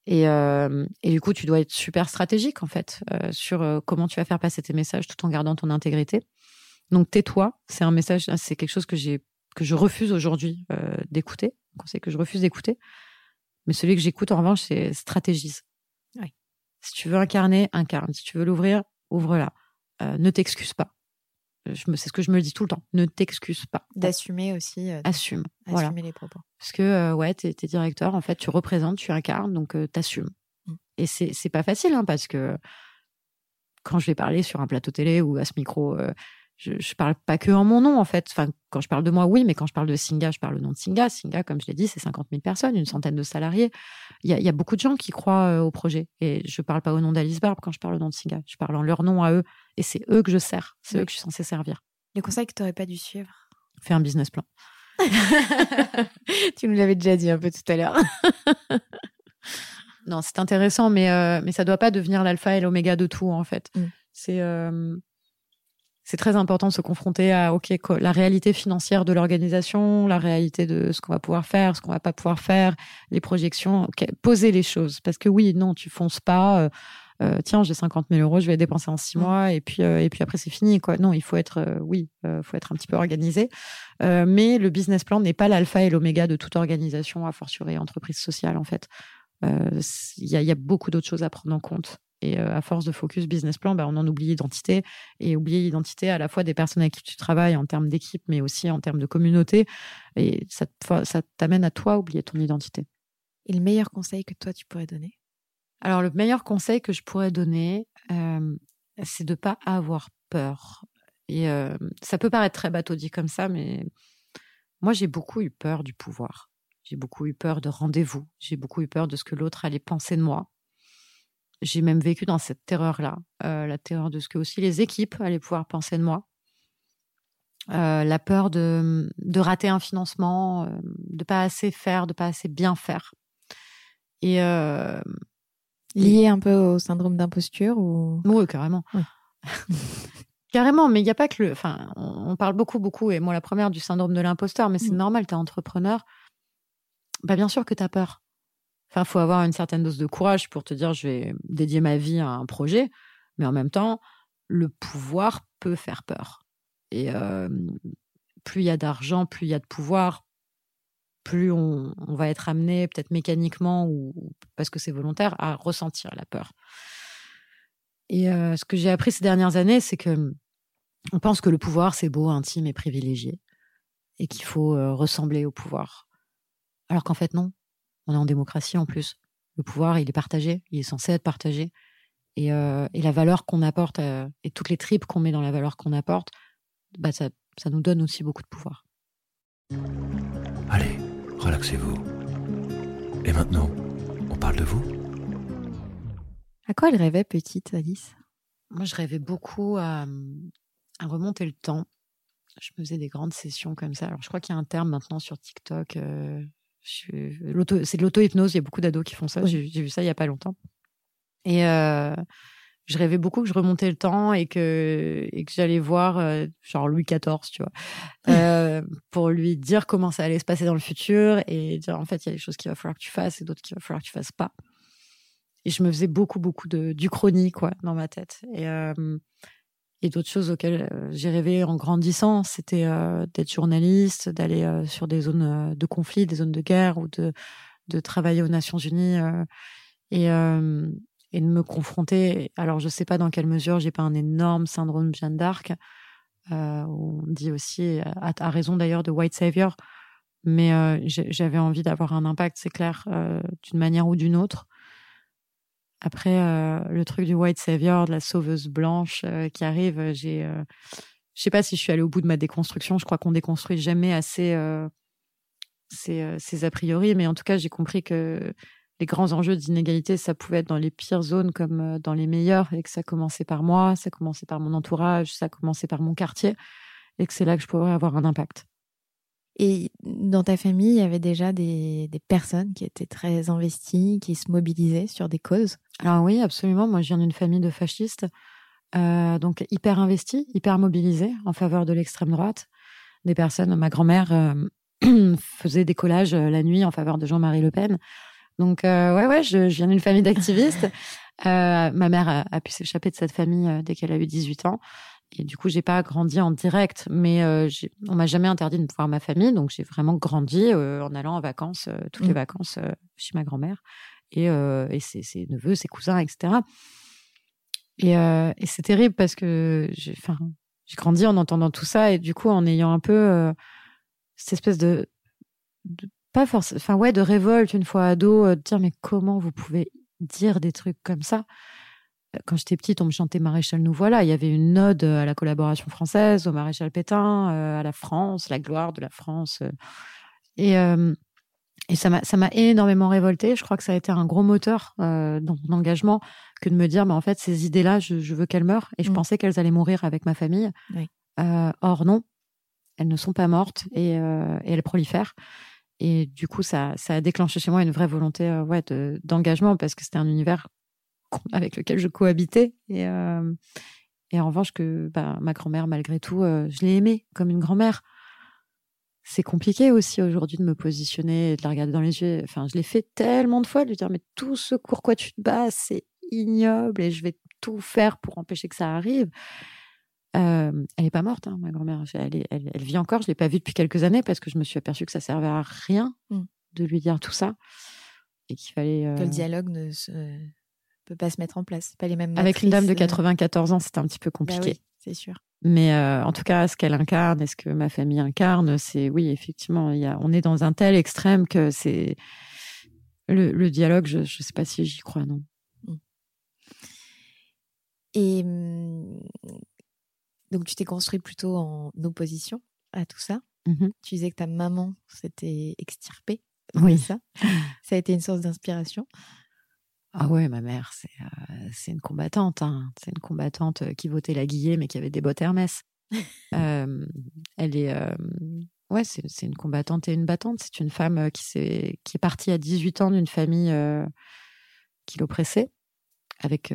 Et, et du coup, tu dois être super stratégique, en fait, sur comment tu vas faire passer tes messages tout en gardant ton intégrité. Donc, tais-toi, c'est un message, c'est quelque chose que que je refuse aujourd'hui d'écouter, conseil que je refuse d'écouter. Mais celui que j'écoute, en revanche, c'est stratégise. Oui. Si tu veux incarner, incarne. Si tu veux l'ouvrir, ouvre-la. Euh, ne t'excuse pas. Je me, c'est ce que je me dis tout le temps. Ne t'excuse pas. D'assumer aussi. euh, Assume. assumer Voilà. les propos. Parce que, euh, ouais, t'es, t'es directeur, en fait, tu représentes, tu incarnes, donc euh, t'assumes. Mm. Et c'est, c'est pas facile, hein, parce que quand je vais parler sur un plateau télé ou à ce micro, je, je parle pas que en mon nom, en fait. Enfin, quand je parle de moi, oui, mais quand je parle de Singa, je parle au nom de Singa. Singa, comme je l'ai dit, c'est 50 000 personnes, une centaine de salariés. Il y a, il y a beaucoup de gens qui croient euh, au projet. Et je parle pas au nom d'Alice Barbe quand je parle au nom de Singa. Je parle en leur nom à eux. Et c'est eux que je sers. C'est Oui. eux que je suis censée servir. Les conseils que tu n'aurais pas dû suivre. Fais un business plan. (laughs) tu nous l'avais déjà dit un peu tout à l'heure. (laughs) Non, c'est intéressant, mais, euh, mais ça doit pas devenir l'alpha et l'oméga de tout, en fait. Mm. C'est euh, c'est très important de se confronter à ok la réalité financière de l'organisation, la réalité de ce qu'on va pouvoir faire, ce qu'on va pas pouvoir faire, les projections. ok, poser les choses. Parce que oui, non, tu fonces pas. euh, euh, tiens, j'ai 50 000 euros, je vais les dépenser en six Mm. mois et puis euh, et puis après c'est fini quoi. Non, il faut être euh, oui, euh, faut être un petit peu organisé. Euh, mais le business plan n'est pas l'alpha et l'oméga de toute organisation, a fortiori entreprise sociale en fait. Euh, Il y, a, il y a beaucoup d'autres choses à prendre en compte. Et euh, à force de focus business plan, bah, on en oublie l'identité. Et oublier l'identité à la fois des personnes avec qui tu travailles en termes d'équipe, mais aussi en termes de communauté. Et ça, ça t'amène à toi oublier ton identité. Et le meilleur conseil que toi, tu pourrais donner? Alors, le meilleur conseil que je pourrais donner, euh, c'est de pas avoir peur. Et euh, ça peut paraître très bateau dit comme ça, mais moi, j'ai beaucoup eu peur du pouvoir. J'ai beaucoup eu peur de rendez-vous. J'ai beaucoup eu peur de ce que l'autre allait penser de moi. J'ai même vécu dans cette terreur-là, euh, la terreur de ce que aussi les équipes allaient pouvoir penser de moi. Euh, la peur de, de rater un financement, euh, de pas assez faire, de pas assez bien faire. Et euh, Lié un peu au syndrome d'imposture ou? Oui, carrément. (laughs) Carrément, mais il n'y a pas que le. Enfin, on, on parle beaucoup, beaucoup, et moi la première du syndrome de l'imposteur, mais c'est Mm. normal, tu es entrepreneur. Bah, bien sûr que tu as peur. Enfin, faut avoir une certaine dose de courage pour te dire je vais dédier ma vie à un projet, mais en même temps, le pouvoir peut faire peur. Et euh, plus il y a d'argent, plus il y a de pouvoir, plus on, va être amené, peut-être mécaniquement ou parce que c'est volontaire, à ressentir la peur. Et euh, ce que j'ai appris ces dernières années, c'est que on pense que le pouvoir, c'est beau, intime et privilégié, et qu'il faut euh, ressembler au pouvoir. Alors qu'en fait, non. On est en démocratie en plus. Le pouvoir, il est partagé, il est censé être partagé. Et, euh, et la valeur qu'on apporte, euh, et toutes les tripes qu'on met dans la valeur qu'on apporte, bah, ça, ça nous donne aussi beaucoup de pouvoir. Allez, relaxez-vous. Et maintenant, on parle de vous À quoi elle rêvait petite, Alice? Moi, je rêvais beaucoup à, à remonter le temps. Je me faisais des grandes sessions comme ça. Alors, je crois qu'il y a un terme maintenant sur TikTok. euh, c'est de l'auto-hypnose. Il y a beaucoup d'ados qui font ça. Oui. J'ai vu ça il y a pas longtemps. Et euh, je rêvais beaucoup que je remontais le temps et que, et que j'allais voir, euh, genre Louis XIV, tu vois, euh, pour lui dire comment ça allait se passer dans le futur et dire en fait, il y a des choses qu'il va falloir que tu fasses et d'autres qu'il va falloir que tu fasses pas. Et je me faisais beaucoup, beaucoup de d'Uchronie, quoi, dans ma tête. Et, euh, et d'autres choses auxquelles euh, j'ai rêvé en grandissant, c'était euh, d'être journaliste, d'aller euh, sur des zones de conflit, des zones de guerre ou de, travailler aux Nations Unies et, de me confronter. Alors, je sais pas dans quelle mesure j'ai pas un énorme syndrome Jeanne d'Arc. Euh, on dit aussi, à, raison d'ailleurs, de White Savior. Mais j'avais envie d'avoir un impact, c'est clair, d'une manière ou d'une autre. Après, euh, le truc du white savior, de la sauveuse blanche qui arrive, j'ai, je sais pas si je suis allée au bout de ma déconstruction. Je crois qu'on déconstruit jamais assez ces, a priori, mais en tout cas, j'ai compris que les grands enjeux d'inégalité, ça pouvait être dans les pires zones comme dans les meilleures, et que ça commençait par moi, ça commençait par mon entourage, ça commençait par mon quartier, et que c'est là que je pourrais avoir un impact. Et dans ta famille, il y avait déjà des, personnes qui étaient très investies, qui se mobilisaient sur des causes? Alors oui, absolument. Moi, je viens d'une famille de fascistes, euh, donc hyper investies, hyper mobilisées en faveur de l'extrême droite. Des personnes, ma grand-mère euh, (clears throat) faisait des collages euh, la nuit en faveur de Jean-Marie Le Pen. Donc ouais, ouais, je, viens d'une famille d'activistes. ma mère a pu s'échapper de cette famille dès qu'elle a eu 18 ans. Et du coup, j'ai pas grandi en direct, mais euh, on m'a jamais interdit de voir ma famille, donc j'ai vraiment grandi euh, en allant en vacances, euh, toutes les mmh. vacances chez ma grand-mère et, et ses, ses, neveux, ses cousins, etc. Et, et c'est terrible parce que j'ai, enfin, j'ai grandi en entendant tout ça et du coup en ayant un peu cette espèce de, de pas forcément, enfin ouais, de révolte une fois ado, de dire mais comment vous pouvez dire des trucs comme ça? Quand j'étais petite, on me chantait Maréchal nous voilà. Il y avait une ode à la collaboration française, au Maréchal Pétain, euh, à la France, la gloire de la France. Euh. Et, euh, et ça m'a énormément révoltée. Je crois que ça a été un gros moteur dans mon engagement que de me dire, mais en fait, ces idées-là, je, veux qu'elles meurent. Et je mmh. pensais qu'elles allaient mourir avec ma famille. or, non, elles ne sont pas mortes et, elles prolifèrent. Et du coup, ça, ça, a déclenché chez moi une vraie volonté ouais, d'engagement parce que c'était un univers avec lequel je cohabitais. Et, euh, et en revanche, que bah, ma grand-mère, malgré tout, euh, je l'ai aimée comme une grand-mère. C'est compliqué aussi aujourd'hui de me positionner et de la regarder dans les yeux. Enfin, je l'ai fait tellement de fois, de lui dire Mais tout ce pour quoi tu te bats, c'est ignoble et je vais tout faire pour empêcher que ça arrive. Euh, elle n'est pas morte, hein, ma grand-mère. Elle, elle, vit encore. Je ne l'ai pas vue depuis quelques années parce que je me suis aperçue que ça servait à rien mmh. de lui dire tout ça. Et qu'il fallait. Que le dialogue ne se peut pas se mettre en place. Pas les mêmes Avec une dame de 94 euh. ans, c'était un petit peu bah compliqué. c'est sûr. Mais euh, en tout cas, ce qu'elle incarne et ce que ma famille incarne, c'est oui, effectivement, y a, on est dans un tel extrême que c'est le, dialogue. Je ne sais pas si j'y crois, non. Mmh. Et mmh, donc, tu t'es construit plutôt en opposition à tout ça. Mmh tu disais que ta maman s'était extirpée. Oui. Ça? ça a été une source d'inspiration. Ah ouais, ma mère, c'est euh, une combattante. Hein. C'est une combattante euh, qui votait la Guillet, mais qui avait des bottes Hermès. euh, elle est, euh, ouais, c'est une combattante et une battante. C'est une femme qui, est, qui est partie à 18 ans d'une famille qui l'oppressait, avec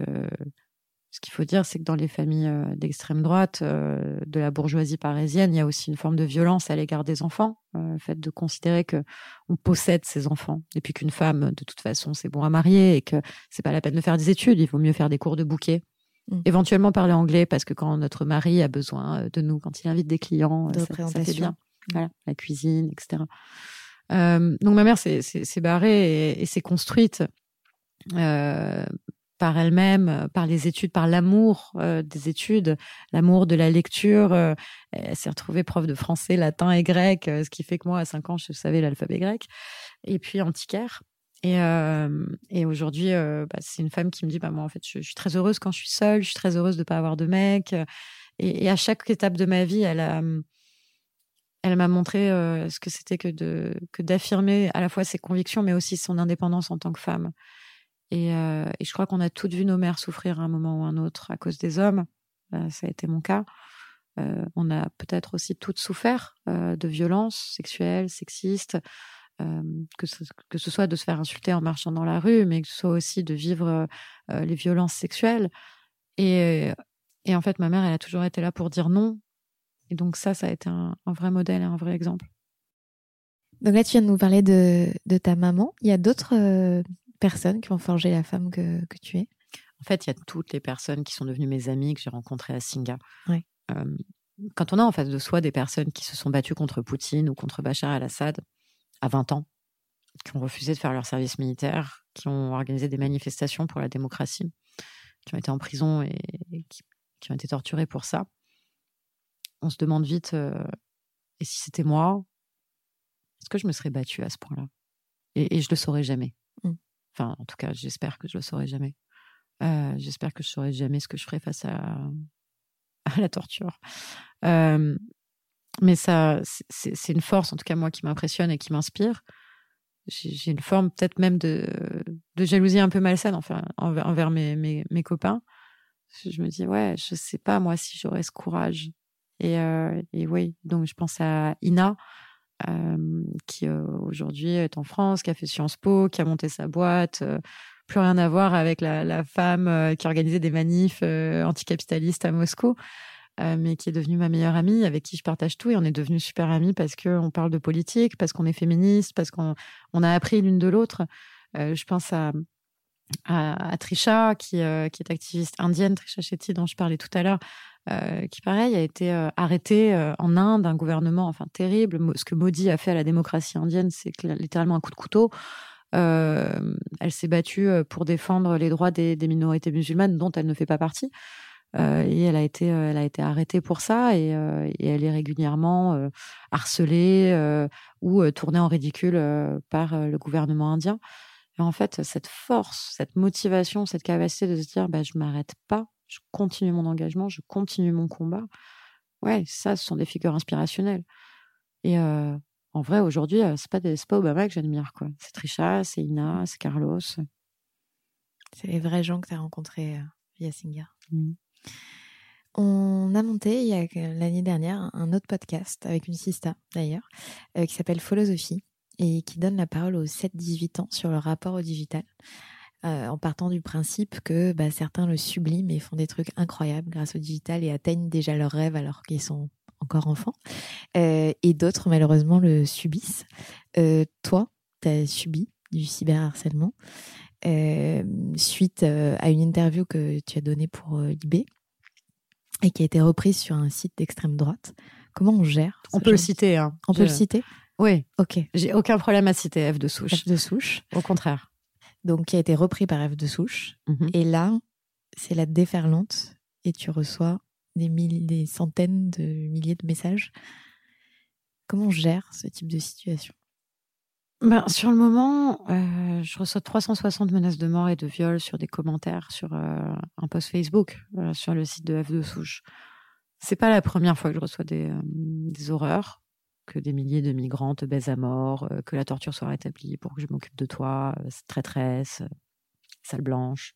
ce qu'il faut dire, c'est que dans les familles euh, d'extrême droite, euh, de la bourgeoisie parisienne, il y a aussi une forme de violence à l'égard des enfants, euh, le fait de considérer que on possède ses enfants, et puis qu'une femme, de toute façon, c'est bon à marier, et que c'est pas la peine de faire des études, il vaut mieux faire des cours de bouquet. Mmh. Éventuellement parler anglais, parce que quand notre mari a besoin de nous, quand il invite des clients, de ça, ça fait bien. Mmh. Voilà, la cuisine, etc. donc ma mère s'est barrée et, et s'est construite euh, par elle-même, euh, par les études, par l'amour euh, des études, l'amour de la lecture. Euh, elle s'est retrouvée prof de français, latin et grec, ce qui fait que moi, à 5 ans, je savais l'alphabet grec. Et puis antiquaire. Et, et aujourd'hui, bah, c'est une femme qui me dit, bah, moi, en fait, je, suis très heureuse quand je suis seule, je suis très heureuse de ne pas avoir de mec. Et, à chaque étape de ma vie, elle a, elle m'a montré ce que c'était que de que d'affirmer à la fois ses convictions, mais aussi son indépendance en tant que femme. Euh, et, je crois qu'on a toutes vu nos mères souffrir à un moment ou un autre à cause des hommes. Euh, ça a été mon cas. Euh, on a peut-être aussi toutes souffert de violences sexuelles, sexistes, que, ce, soit de se faire insulter en marchant dans la rue, mais que ce soit aussi de vivre les violences sexuelles. Et, en fait, ma mère, elle a toujours été là pour dire non. Et donc ça, ça a été un, vrai modèle et un vrai exemple. Donc là, tu viens de nous parler de ta maman. Il y a d'autres personnes qui ont forgé la femme que, que tu es? En fait, il y a toutes les personnes qui sont devenues mes amies que j'ai rencontrées à Singa. quand on a en face de soi des personnes qui se sont battues contre Poutine ou contre Bachar el-Assad à 20 ans, qui ont refusé de faire leur service militaire, qui ont organisé des manifestations pour la démocratie, qui ont été en prison et, qui, ont été torturées pour ça, on se demande vite, euh, et si c'était moi est-ce que je me serais battue à ce point-là? Et, et je le saurais jamais. Mm. Enfin, en tout cas, j'espère que je le saurais jamais. Euh, j'espère que je saurais jamais ce que je ferais face à, (laughs) à la torture. Euh, mais ça, c'est une force, en tout cas moi, qui m'impressionne et qui m'inspire. J'ai une forme peut-être même de, de jalousie un peu malsaine enfin, envers, mes, mes, mes copains. Je me dis, ouais, je sais pas moi si j'aurais ce courage. Et, euh, et oui, donc je pense à Ina, qui aujourd'hui est en France, qui a fait Sciences Po, qui a monté sa boîte. plus rien à voir avec la, la femme euh, qui organisait des manifs euh, anticapitalistes à Moscou, euh, mais qui est devenue ma meilleure amie, avec qui je partage tout. Et on est devenus super amis parce qu'on parle de politique, parce qu'on est féministe, parce qu'on on a appris l'une de l'autre. Je pense à, à, à Trisha, qui, euh, qui est activiste indienne, Trisha Shetty, dont je parlais tout à l'heure, euh, qui, pareil, a été euh, arrêtée euh, en Inde, un gouvernement enfin terrible. Ce que Modi a fait à la démocratie indienne, c'est littéralement un coup de couteau. Euh, elle s'est battue euh, pour défendre les droits des, des minorités musulmanes, dont elle ne fait pas partie. Et elle a été, elle a été arrêtée pour ça, et, et elle est régulièrement harcelée ou tournée en ridicule par le gouvernement indien. Et en fait, cette force, cette motivation, cette capacité de se dire, bah, je m'arrête pas, je continue mon engagement, je continue mon combat. Ouais, ça, ce sont des figures inspirationnelles. Et euh, en vrai, aujourd'hui, euh, c'est pas des, pas Obama que j'admire, quoi. C'est Trisha, c'est Ina, c'est Carlos. C'est les vrais gens que tu as rencontrés euh, via Singer. Mm. On a monté il y a que- l'année dernière un autre podcast avec une sista d'ailleurs euh, qui s'appelle Philosophie et qui donne la parole aux 7-18 ans sur leur rapport au digital euh, en partant du principe que bah, certains le subliment et font des trucs incroyables grâce au digital et atteignent déjà leurs rêves alors qu'ils sont encore enfants Euh, et d'autres malheureusement le subissent. Euh, toi, tu as subi du cyberharcèlement suite à une interview que tu as donnée pour Libé et qui a été reprise sur un site d'extrême droite. Comment on gère On peut le citer, hein. On peut le citer? Oui, Ok. j'ai aucun problème à citer F de souche. F de souche. Au contraire. Donc, qui a été repris par F de souche. Mhm. Et là, c'est la déferlante et tu reçois des, mille- des centaines de milliers de messages. Comment on gère ce type de situation? Ben, sur le moment, euh, je reçois 360 menaces de mort et de viol sur des commentaires sur euh, un post Facebook euh, sur le site de F2 Souche. C'est pas la première fois que je reçois des, des horreurs, que des milliers de migrants te baisent à mort, euh, que la torture soit rétablie pour que je m'occupe de toi, euh, traîtresse, euh, sale blanche.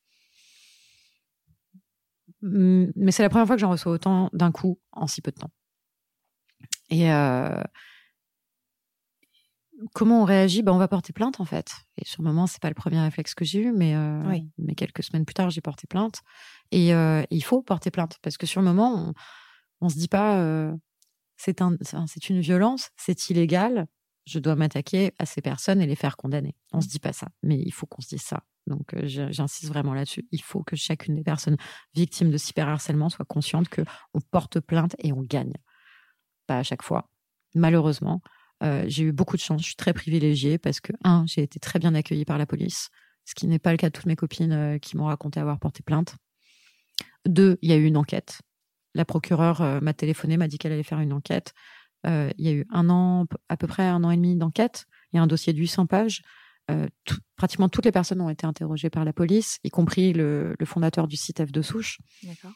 Mm, Mais c'est la première fois que j'en reçois autant d'un coup en si peu de temps. Et euh, comment on réagit? Ben, On va porter plainte en fait. Et sur le moment, c'est pas le premier réflexe que j'ai eu, mais, euh, Oui. mais quelques semaines plus tard, j'ai porté plainte. Et euh, il faut porter plainte parce que sur le moment, on, on se dit pas c'est un, c'est- une violence, c'est illégal, je dois m'attaquer à ces personnes et les faire condamner. On se dit pas ça, mais il faut qu'on se dise ça. Donc euh, j'insiste vraiment là-dessus. Il faut que chacune des personnes victimes de cyberharcèlement soit consciente que on porte plainte et on gagne. Pas à chaque fois, malheureusement. Euh, j'ai eu beaucoup de chance, je suis très privilégiée parce que, un, j'ai été très bien accueillie par la police, ce qui n'est pas le cas de toutes mes copines euh, qui m'ont raconté avoir porté plainte. Deux, il y a eu une enquête. La procureure euh, m'a téléphoné, m'a dit qu'elle allait faire une enquête. Euh, il y a eu un an, à peu près un an et demi d'enquête. Il y a un dossier de 800 pages. Euh, tout- pratiquement toutes les personnes ont été interrogées par la police, y compris le, le fondateur du site F de Souche. D'accord.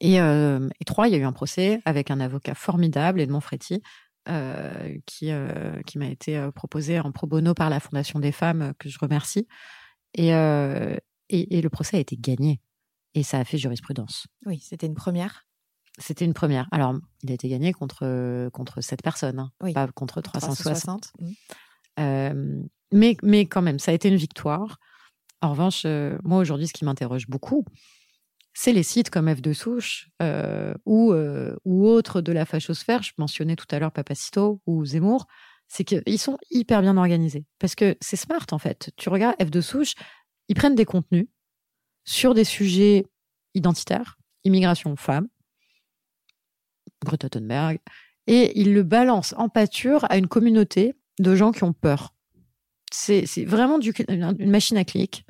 Et, euh, et trois, il y a eu un procès avec un avocat formidable, Edmond Fréty, euh, qui, euh, qui m'a été proposé en pro bono par la Fondation des femmes, que je remercie. Et, et, et le procès a été gagné. Et ça a fait jurisprudence. Oui, c'était une première. C'était une première. Alors, il a été gagné contre, contre sept personnes, hein, Oui. pas contre 360. 360. Mm. Euh, mais, mais quand même, ça a été une victoire. En revanche, euh, moi aujourd'hui, ce qui m'interroge beaucoup, c'est les sites comme F de Souche euh, ou, ou autres de la fachosphère. Je mentionnais tout à l'heure Papacito ou Zemmour. C'est qu'ils sont hyper bien organisés. Parce que c'est smart, en fait. Tu regardes F de Souche, ils prennent des contenus sur des sujets identitaires, immigration femmes, Greta Thunberg, et ils le balancent en pâture à une communauté de gens qui ont peur. C'est vraiment une machine à clic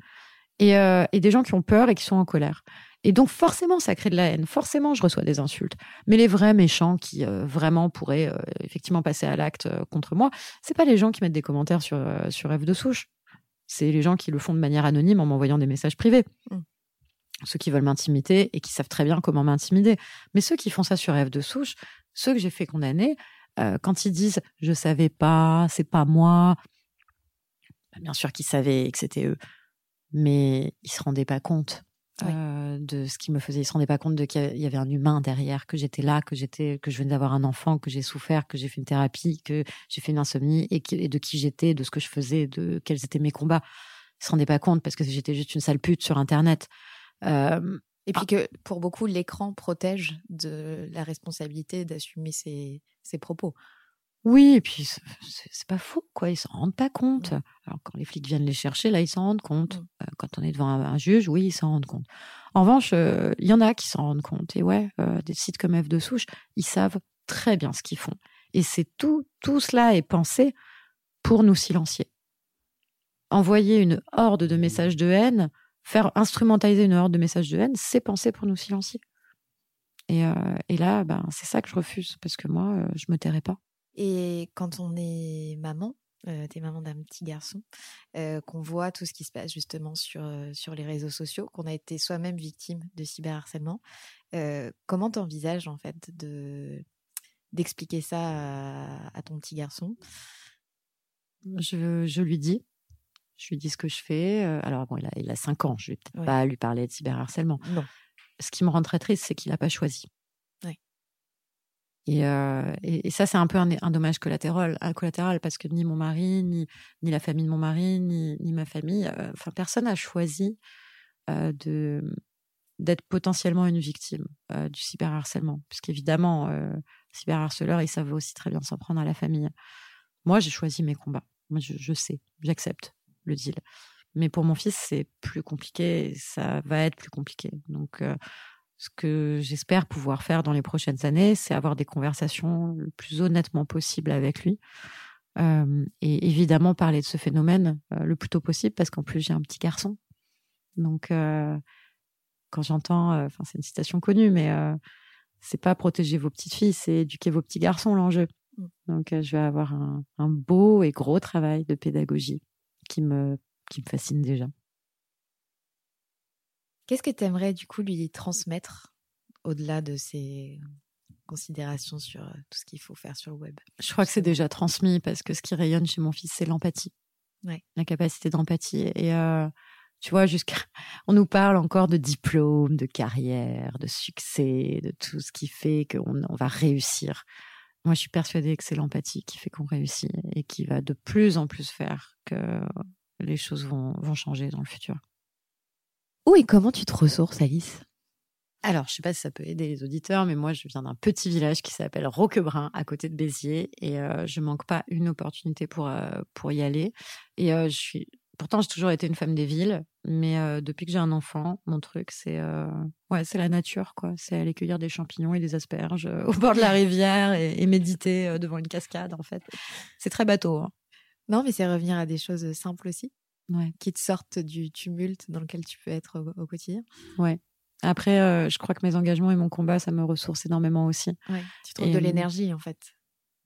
et, euh, et des gens qui ont peur et qui sont en colère. Et donc, forcément, ça crée de la haine. Forcément, je reçois des insultes. Mais les vrais méchants qui euh, vraiment pourraient euh, effectivement passer à l'acte contre moi, c'est pas les gens qui mettent des commentaires sur, sur de souche. C'est les gens qui le font de manière anonyme en m'envoyant des messages privés. Mm. Ceux qui veulent m'intimider et qui savent très bien comment m'intimider. Mais ceux qui font ça sur F de souche, ceux que j'ai fait condamner, quand ils disent je savais pas, c'est pas moi, bah, bien sûr qu'ils savaient que c'était eux, mais ils se rendaient pas compte euh, de ce qui me faisait. Ils se rendaient pas compte de qu'il y avait un humain derrière, que j'étais là, que j'étais, que je venais d'avoir un enfant, que j'ai souffert, que j'ai fait une thérapie, que j'ai fait une insomnie et, de qui j'étais, de ce que je faisais, de quels étaient mes combats. Ils se rendaient pas compte parce que j'étais juste une sale pute sur Internet. Euh, et puis que pour beaucoup, l'écran protège de la responsabilité d'assumer ses, ses propos. Oui, et puis c'est pas faux, quoi. Ils s'en rendent pas compte. Alors quand les flics viennent les chercher, là, ils s'en rendent compte. Euh, quand on est devant un, juge, oui, ils s'en rendent compte. En revanche, euh, il y en a qui s'en rendent compte. Et ouais, euh, des sites comme F de souche, ils savent très bien ce qu'ils font. Et c'est tout, tout cela est pensé pour nous silencier. Envoyer une horde de messages de haine, faire instrumentaliser une horde de messages de haine, c'est pensé pour nous silencier. Et, et là, ben, c'est ça que je refuse, parce que moi, je me tairai pas. Et quand on est maman, euh, t'es maman d'un petit garçon, euh, qu'on voit tout ce qui se passe justement sur, euh, sur les réseaux sociaux, qu'on a été soi-même victime de cyberharcèlement, euh, comment t'envisages en fait de d'expliquer ça à, ton petit garçon? Je, je, lui dis. Je lui dis ce que je fais. Alors bon, il a, il a 5 ans, je vais peut-être pas lui parler de cyberharcèlement. Non. Ce qui me rend très triste, c'est qu'il n'a pas choisi. Euh, et, ça, c'est un peu un, dommage collatéral, un collatéral parce que ni mon mari, ni, la famille de mon mari, ni, ma famille, euh, personne n'a choisi euh, d'être potentiellement une victime euh, du cyberharcèlement. Puisqu'évidemment, euh, cyberharceleurs, ils savent aussi très bien s'en prendre à la famille. Moi, j'ai choisi mes combats. Moi, je, je sais, j'accepte le deal. Mais pour mon fils, c'est plus compliqué, ça va être plus compliqué. Donc, ce que j'espère pouvoir faire dans les prochaines années, c'est avoir des conversations le plus honnêtement possible avec lui. Euh, et évidemment parler de ce phénomène euh, le plus tôt possible parce qu'en plus j'ai un petit garçon. Donc euh, quand j'entends, enfin c'est une citation connue, mais euh, c'est pas protéger vos petites filles, c'est éduquer vos petits garçons l'enjeu. Mm. Donc je vais avoir un, un, beau et gros travail de pédagogie qui me qui me fascine déjà. Qu'est-ce que tu aimerais du coup lui transmettre au-delà de ces considérations sur euh, tout ce qu'il faut faire sur le web? Je crois que c'est déjà transmis parce que ce qui rayonne chez mon fils, c'est l'empathie. Ouais. La capacité d'empathie. Et euh, tu vois, jusqu'à. (laughs) On nous parle encore de diplôme, de carrière, de succès, de tout ce qui fait qu'on on va réussir. Moi, je suis persuadée que c'est l'empathie qui fait qu'on réussit et qui va de plus en plus faire que les choses vont, vont changer dans le futur. Où et comment tu te ressources, Alice? Alors, je sais pas si ça peut aider les auditeurs, mais moi, je viens d'un petit village qui s'appelle Roquebrun, à côté de Béziers, et euh, je manque pas une opportunité pour euh, pour y aller. Et euh, je suis, pourtant, j'ai toujours été une femme des villes, mais euh, depuis que j'ai un enfant, mon truc, c'est euh, ouais, c'est la nature, quoi. C'est aller cueillir des champignons et des asperges au bord de la rivière et, et méditer devant une cascade, en fait. C'est très bateau. Hein. Non, mais c'est revenir à des choses simples aussi ouais. qui te sortent du tumulte dans lequel tu peux être au, au quotidien. Ouais. Après, euh, je crois que mes engagements et mon combat, ça me ressource énormément aussi. Ouais, tu trouves et, de l'énergie, en fait.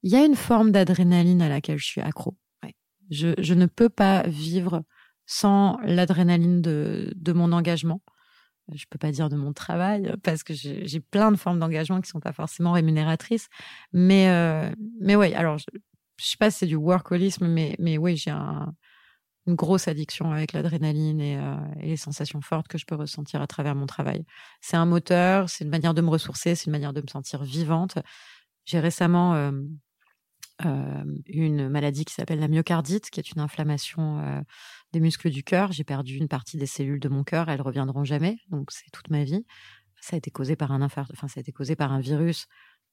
Il y a une forme d'adrénaline à laquelle je suis accro. Ouais. Je, je ne peux pas vivre sans l'adrénaline de, de mon engagement. Je peux pas dire de mon travail parce que j'ai plein de formes d'engagement qui sont pas forcément rémunératrices. Mais, euh, mais ouais, alors, je, je sais pas si c'est du workaholisme, mais, mais oui, j'ai un, une grosse addiction avec l'adrénaline et, euh, et, les sensations fortes que je peux ressentir à travers mon travail. C'est un moteur, c'est une manière de me ressourcer, c'est une manière de me sentir vivante. J'ai récemment euh, euh, une maladie qui s'appelle la myocardite, qui est une inflammation des muscles du cœur. J'ai perdu une partie des cellules de mon cœur, elles reviendront jamais, donc c'est toute ma vie. Ça a été causé par un infart... enfin ça a été causé par un virus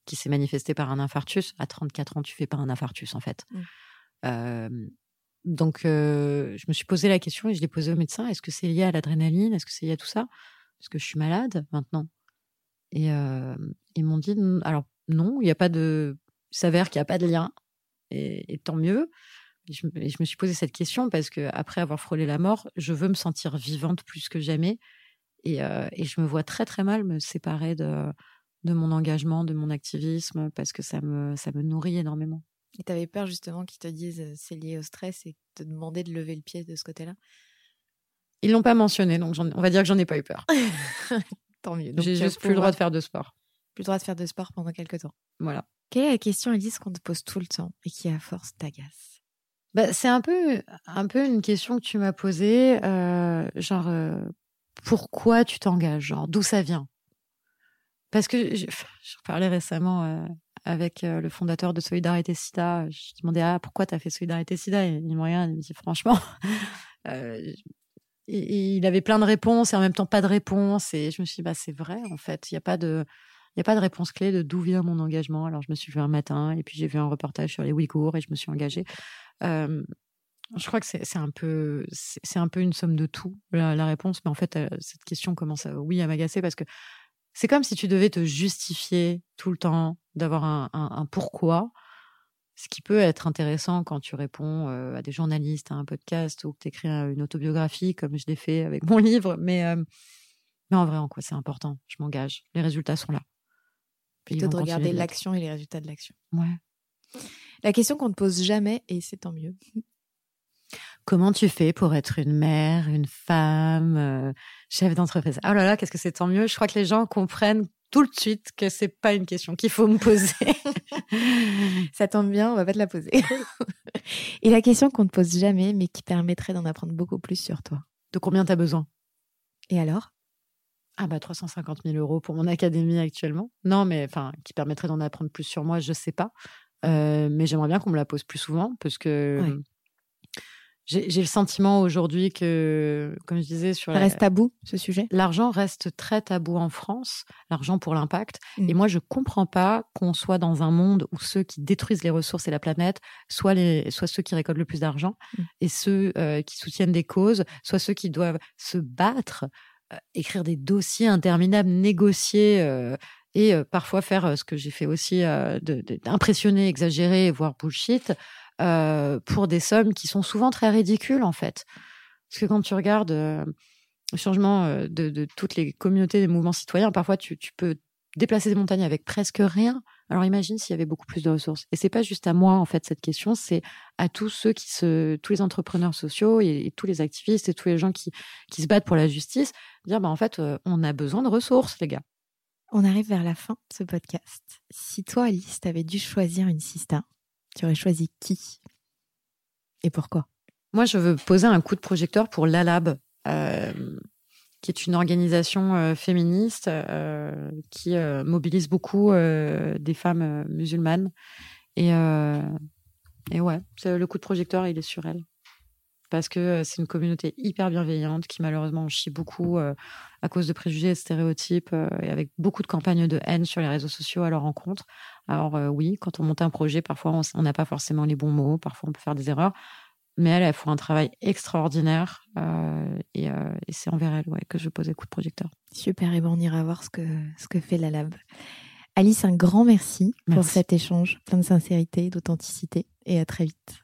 qui s'est manifesté par un infarctus. À 34 ans, tu fais pas un infarctus en fait. Mmh. Euh, donc, euh, je me suis posé la question et je l'ai posée au médecin. Est-ce que c'est lié à l'adrénaline? Est-ce que c'est lié à tout ça? Est-ce que je suis malade maintenant? Et euh, ils m'ont dit, alors non, il n'y a pas de... Il s'avère qu'il n'y a pas de lien. Et, et tant mieux. Et je, et je, me suis posé cette question parce que après avoir frôlé la mort, je veux me sentir vivante plus que jamais. Et, euh, et, je me vois très très mal me séparer de, de mon engagement, de mon activisme, parce que ça me, ça me nourrit énormément. Et tu avais peur justement qu'ils te disent c'est lié au stress et te demander de lever le pied de ce côté-là? Ils l'ont pas mentionné, donc on va dire que j'en ai pas eu peur. (laughs) Tant mieux. J'ai juste plus le droit de faire de sport. Plus le droit de faire de sport pendant quelques temps. Voilà. Quelle est la question, Elise, qu'on te pose tout le temps et qui, à force, t'agace? Bah, C'est un peu, un peu une question que tu m'as posée, euh, genre, euh, pourquoi tu t'engages? Genre, d'où ça vient? Parce que je, parlais récemment euh, avec le fondateur de Solidarité SIDA. Je lui demandais, ah, pourquoi tu as fait Solidarité SIDA? Et il me regarde, il me dit, franchement, (laughs) il avait plein de réponses et en même temps pas de réponses. Et je me suis dit, bah, c'est vrai, en fait. Il n'y a pas de. A pas de réponse clé de d'où vient mon engagement. Alors, je me suis vu un matin et puis j'ai vu un reportage sur les Ouïghours et je me suis engagée. je crois que c'est un peu c'est un peu une somme de tout la, réponse, mais en fait cette question commence oui à m'agacer parce que c'est comme si tu devais te justifier tout le temps d'avoir un, un, pourquoi ce qui peut être intéressant quand tu réponds à des journalistes, à un podcast ou que tu écris une autobiographie, comme je l'ai fait avec mon livre. Mais, mais en vrai, en quoi c'est important? Je m'engage. Les résultats sont là. Plutôt de regarder l'action et les résultats de l'action. Ouais. La question qu'on ne pose jamais, et c'est tant mieux. (laughs) Comment tu fais pour être une mère, une femme, chef d'entreprise? Oh là là, qu'est-ce que c'est tant mieux? Je crois que les gens comprennent tout de suite que c'est pas une question qu'il faut me poser. (laughs) Ça tombe bien, on va pas te la poser. (laughs) Et la question qu'on ne pose jamais, mais qui permettrait d'en apprendre beaucoup plus sur toi? De combien tu as besoin? Et alors? Ah bah 350 000 euros pour mon académie actuellement. Non, mais enfin, qui permettrait d'en apprendre plus sur moi, je sais pas. Euh, mais j'aimerais bien qu'on me la pose plus souvent parce que j'ai le sentiment aujourd'hui que, comme je disais, sur ça reste tabou ce sujet? L'argent reste très tabou en France, l'argent pour l'impact. Mmh. Et moi, je comprends pas qu'on soit dans un monde où ceux qui détruisent les ressources et la planète, soit les, soit ceux qui récoltent le plus d'argent, mmh. et ceux euh, qui soutiennent des causes, soit ceux qui doivent se battre, euh, écrire des dossiers interminables, négocier. Euh, et parfois faire ce que j'ai fait aussi, d'impressionner, exagérer, voire bullshit, euh, pour des sommes qui sont souvent très ridicules en fait. Parce que quand tu regardes euh, le changement euh, de, toutes les communautés, des mouvements citoyens, parfois tu, peux déplacer des montagnes avec presque rien. Alors imagine s'il y avait beaucoup plus de ressources. Et c'est pas juste à moi en fait cette question, c'est à tous ceux qui se, tous les entrepreneurs sociaux et, tous les activistes et tous les gens qui, qui se battent pour la justice, dire bah en fait on a besoin de ressources les gars. On arrive vers la fin de ce podcast. Si toi Alice t'avais dû choisir une sista, tu aurais choisi qui Et pourquoi? Moi, je veux poser un coup de projecteur pour l'ALAB, euh, qui est une organisation euh, féministe euh, qui mobilise beaucoup des femmes musulmanes. Et, et ouais, le coup de projecteur, il est sur elle parce que c'est une communauté hyper bienveillante qui malheureusement en chie beaucoup à cause de préjugés et de stéréotypes et avec beaucoup de campagnes de haine sur les réseaux sociaux à leur rencontre. Alors oui, quand on monte un projet, parfois on n'a pas forcément les bons mots, parfois on peut faire des erreurs, mais elle, elle fait un travail extraordinaire et, c'est envers elle ouais, que je pose coup de projecteur. Super, et bon, on ira voir ce que, ce que fait la lab. Alice, un grand merci, merci. pour cet échange plein de sincérité, d'authenticité et à très vite.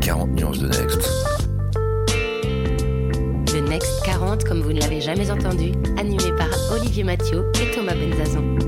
40 nuances de Next. Le Next 40, comme vous ne l'avez jamais entendu, animé par Olivier Mathieu et Thomas Benzazon.